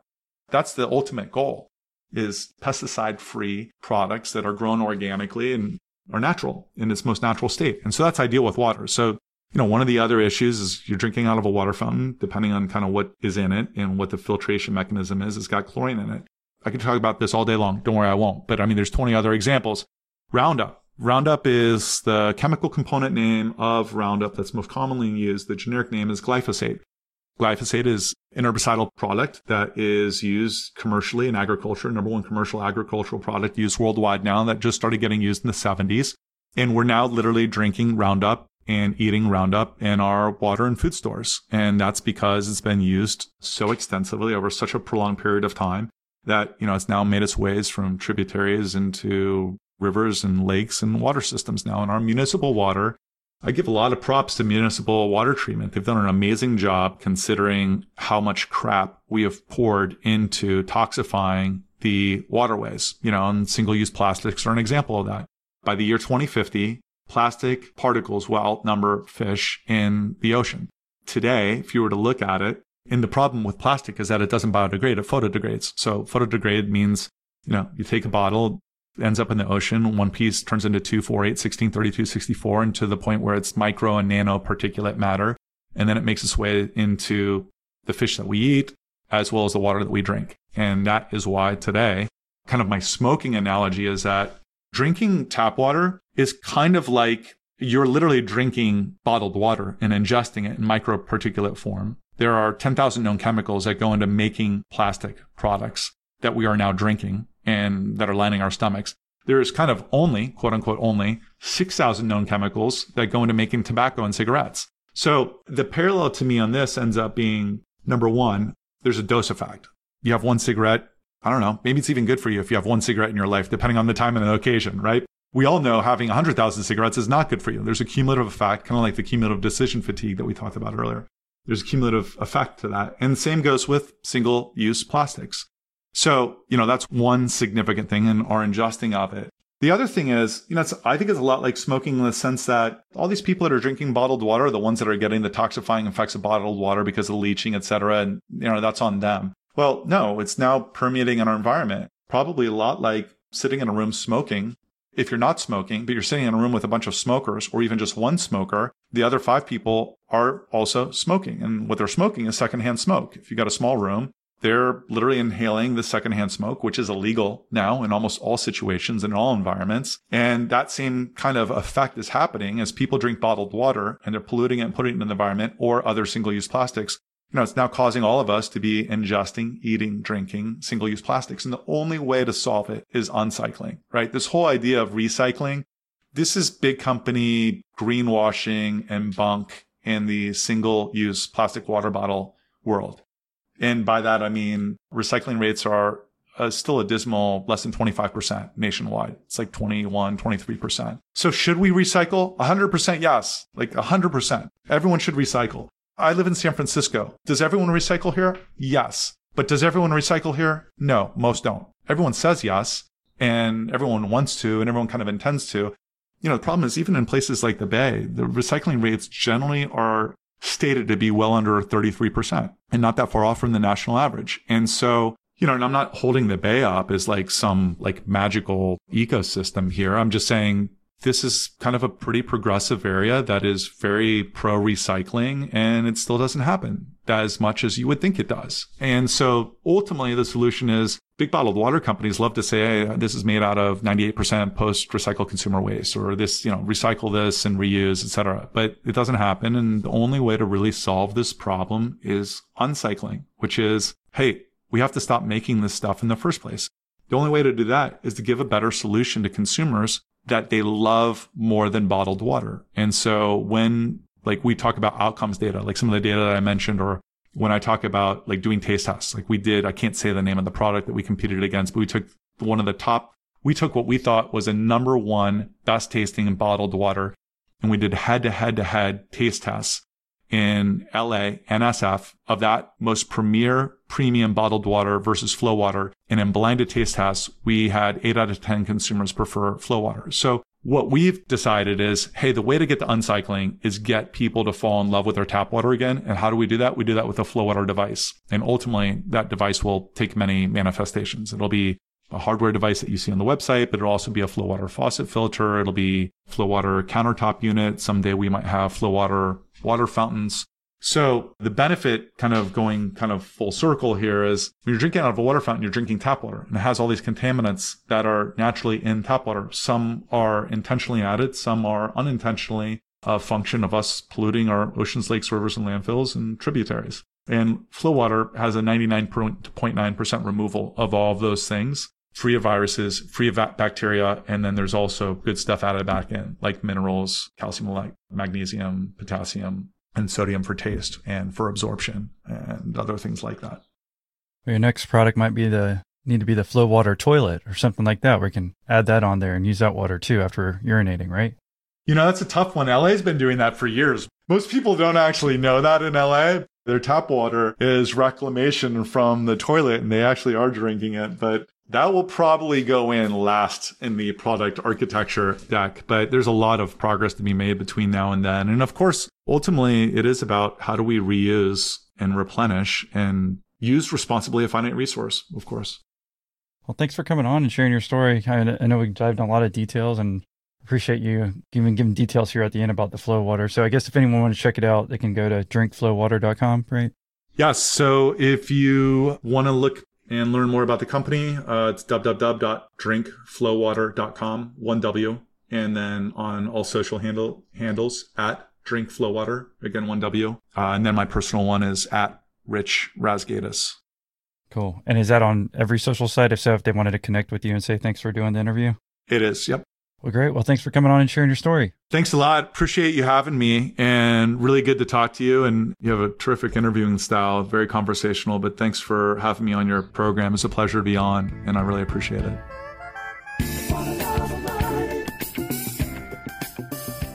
That's the ultimate goal is pesticide free products that are grown organically and are natural in its most natural state. And so that's ideal with water. So, you know, one of the other issues is you're drinking out of a water fountain, depending on kind of what is in it and what the filtration mechanism is. It's got chlorine in it. I could talk about this all day long. Don't worry, I won't. But I mean, there's 20 other examples. Roundup. Roundup is the chemical component name of Roundup that's most commonly used. The generic name is glyphosate. Glyphosate is an herbicidal product that is used commercially in agriculture, number one commercial agricultural product used worldwide now that just started getting used in the 70s. And we're now literally drinking Roundup and eating Roundup in our water and food stores. And that's because it's been used so extensively over such a prolonged period of time that, you know, it's now made its ways from tributaries into rivers and lakes and water systems now. And our municipal water I give a lot of props to municipal water treatment. They've done an amazing job considering how much crap we have poured into toxifying the waterways, you know, and single use plastics are an example of that. By the year 2050, plastic particles will outnumber fish in the ocean. Today, if you were to look at it, and the problem with plastic is that it doesn't biodegrade, it photodegrades. So photodegrade means, you know, you take a bottle, ends up in the ocean. One piece turns into 2, 4, 8, 16, 32, 64, and to the point where it's micro and nano particulate matter. And then it makes its way into the fish that we eat, as well as the water that we drink. And that is why today, kind of my smoking analogy is that drinking tap water is kind of like you're literally drinking bottled water and ingesting it in microparticulate form. There are 10,000 known chemicals that go into making plastic products that we are now drinking and that are lining our stomachs. There is kind of only, quote unquote, only 6,000 known chemicals that go into making tobacco and cigarettes. So the parallel to me on this ends up being number one, there's a dose effect. You have one cigarette. I don't know. Maybe it's even good for you if you have one cigarette in your life, depending on the time and the occasion, right? We all know having 100,000 cigarettes is not good for you. There's a cumulative effect, kind of like the cumulative decision fatigue that we talked about earlier. There's a cumulative effect to that. And the same goes with single use plastics. So, you know, that's one significant thing in our ingesting of it. The other thing is, you know, I think it's a lot like smoking in the sense that all these people that are drinking bottled water are the ones that are getting the toxifying effects of bottled water because of leaching, et cetera. And, you know, that's on them. Well, no, it's now permeating in our environment. Probably a lot like sitting in a room smoking. If you're not smoking, but you're sitting in a room with a bunch of smokers or even just one smoker, the other five people are also smoking. And what they're smoking is secondhand smoke. If you've got a small room, they're literally inhaling the secondhand smoke, which is illegal now in almost all situations and all environments. And that same kind of effect is happening as people drink bottled water and they're polluting it and putting it in the environment or other single use plastics. You know, it's now causing all of us to be ingesting, eating, drinking single use plastics. And the only way to solve it is uncycling, right? This whole idea of recycling, this is big company greenwashing and bunk in the single use plastic water bottle world. And by that, I mean recycling rates are uh, still a dismal less than 25% nationwide. It's like 21, 23%. So should we recycle? 100% yes. Like 100%. Everyone should recycle. I live in San Francisco. Does everyone recycle here? Yes. But does everyone recycle here? No, most don't. Everyone says yes and everyone wants to and everyone kind of intends to. You know, the problem is even in places like the Bay, the recycling rates generally are stated to be well under 33% and not that far off from the national average. And so, you know, and I'm not holding the Bay up as like some like magical ecosystem here. I'm just saying this is kind of a pretty progressive area that is very pro recycling and it still doesn't happen as much as you would think it does. And so ultimately the solution is big bottled water companies love to say, Hey, this is made out of 98% post recycled consumer waste or this, you know, recycle this and reuse, etc. But it doesn't happen. And the only way to really solve this problem is uncycling, which is, Hey, we have to stop making this stuff in the first place. The only way to do that is to give a better solution to consumers that they love more than bottled water. And so when like we talk about outcomes data, like some of the data that I mentioned, or when I talk about like doing taste tests, like we did, I can't say the name of the product that we competed against, but we took one of the top, we took what we thought was a number one best tasting bottled water and we did head to head to head taste tests in LA, NSF of that most premier premium bottled water versus FloWater. And in blinded taste tests, we had eight out of 10 consumers prefer FloWater. So what we've decided is, hey, the way to get to uncycling is get people to fall in love with their tap water again. And how do we do that? We do that with a FloWater device. And ultimately that device will take many manifestations. It'll be a hardware device that you see on the website, but it'll also be a FloWater faucet filter. It'll be FloWater countertop unit. Someday we might have FloWater water fountains. So the benefit kind of going kind of full circle here is when you're drinking out of a water fountain, you're drinking tap water and it has all these contaminants that are naturally in tap water. Some are intentionally added. Some are unintentionally a function of us polluting our oceans, lakes, rivers, and landfills and tributaries. And FloWater has a 99.9% removal of all of those things, free of viruses, free of bacteria. And then there's also good stuff added back in, like minerals, calcium, like magnesium, potassium, and sodium for taste and for absorption and other things like that. Your next product might be the need to be the FloWater toilet or something like that where you can add that on there and use that water too after urinating, right? You know, that's a tough one. LA's been doing that for years. Most people don't actually know that in LA. Their tap water is reclamation from the toilet and they actually are drinking it, but that will probably go in last in the product architecture deck, but there's a lot of progress to be made between now and then. And of course, ultimately, it is about how do we reuse and replenish and use responsibly a finite resource, of course. Well, thanks for coming on and sharing your story. I, know we dived in a lot of details and appreciate you even giving details here at the end about the FloWater. So I guess if anyone wants to check it out, they can go to drinkflowater.com, right? Yes. So if you want to look and learn more about the company, uh, it's www.drinkflowater.com, one W, and then on all social handle handles at drinkflowater, again one W, uh, and then my personal one is at Rich Razgaitis. Cool. And is that on every social site? If so, if they wanted to connect with you and say thanks for doing the interview, it is. Yep. Well, great. Well, thanks for coming on and sharing your story. Thanks a lot. Appreciate you having me and really good to talk to you. And you have a terrific interviewing style, very conversational, but thanks for having me on your program. It's a pleasure to be on, and I really appreciate it.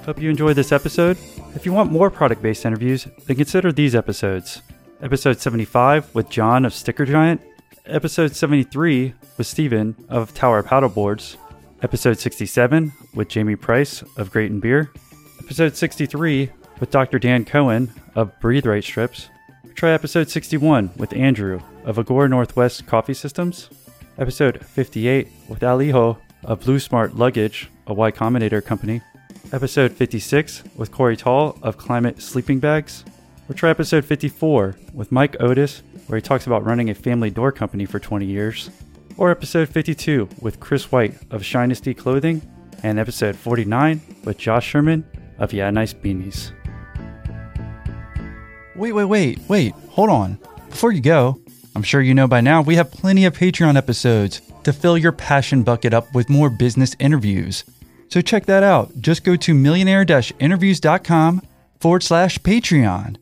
Hope you enjoyed this episode. If you want more product based interviews, then consider these episodes Episode 75 with John of Sticker Giant, Episode 73 with Steven of Tower Paddleboards episode 67 with Jamie Price of Great and Beer, episode 63 with Dr. Dan Cohen of Breathe Right Strips, try episode 61 with Andrew of Agora Northwest Coffee Systems, episode 58 with Alijo of Blue Smart Luggage, a Y Combinator company, episode 56 with Corey Tall of Climate Sleeping Bags, or try episode 54 with Mike Otis, where he talks about running a family door company for 20 years, or episode 52 with Chris White of Shinesty Clothing, and episode 49 with Josh Sherman of Yeah Nice Beanies. Wait, wait, wait, wait, hold on. Before you go, I'm sure you know by now we have plenty of Patreon episodes to fill your passion bucket up with more business interviews. So check that out. Just go to millionaire interviews.com forward slash Patreon.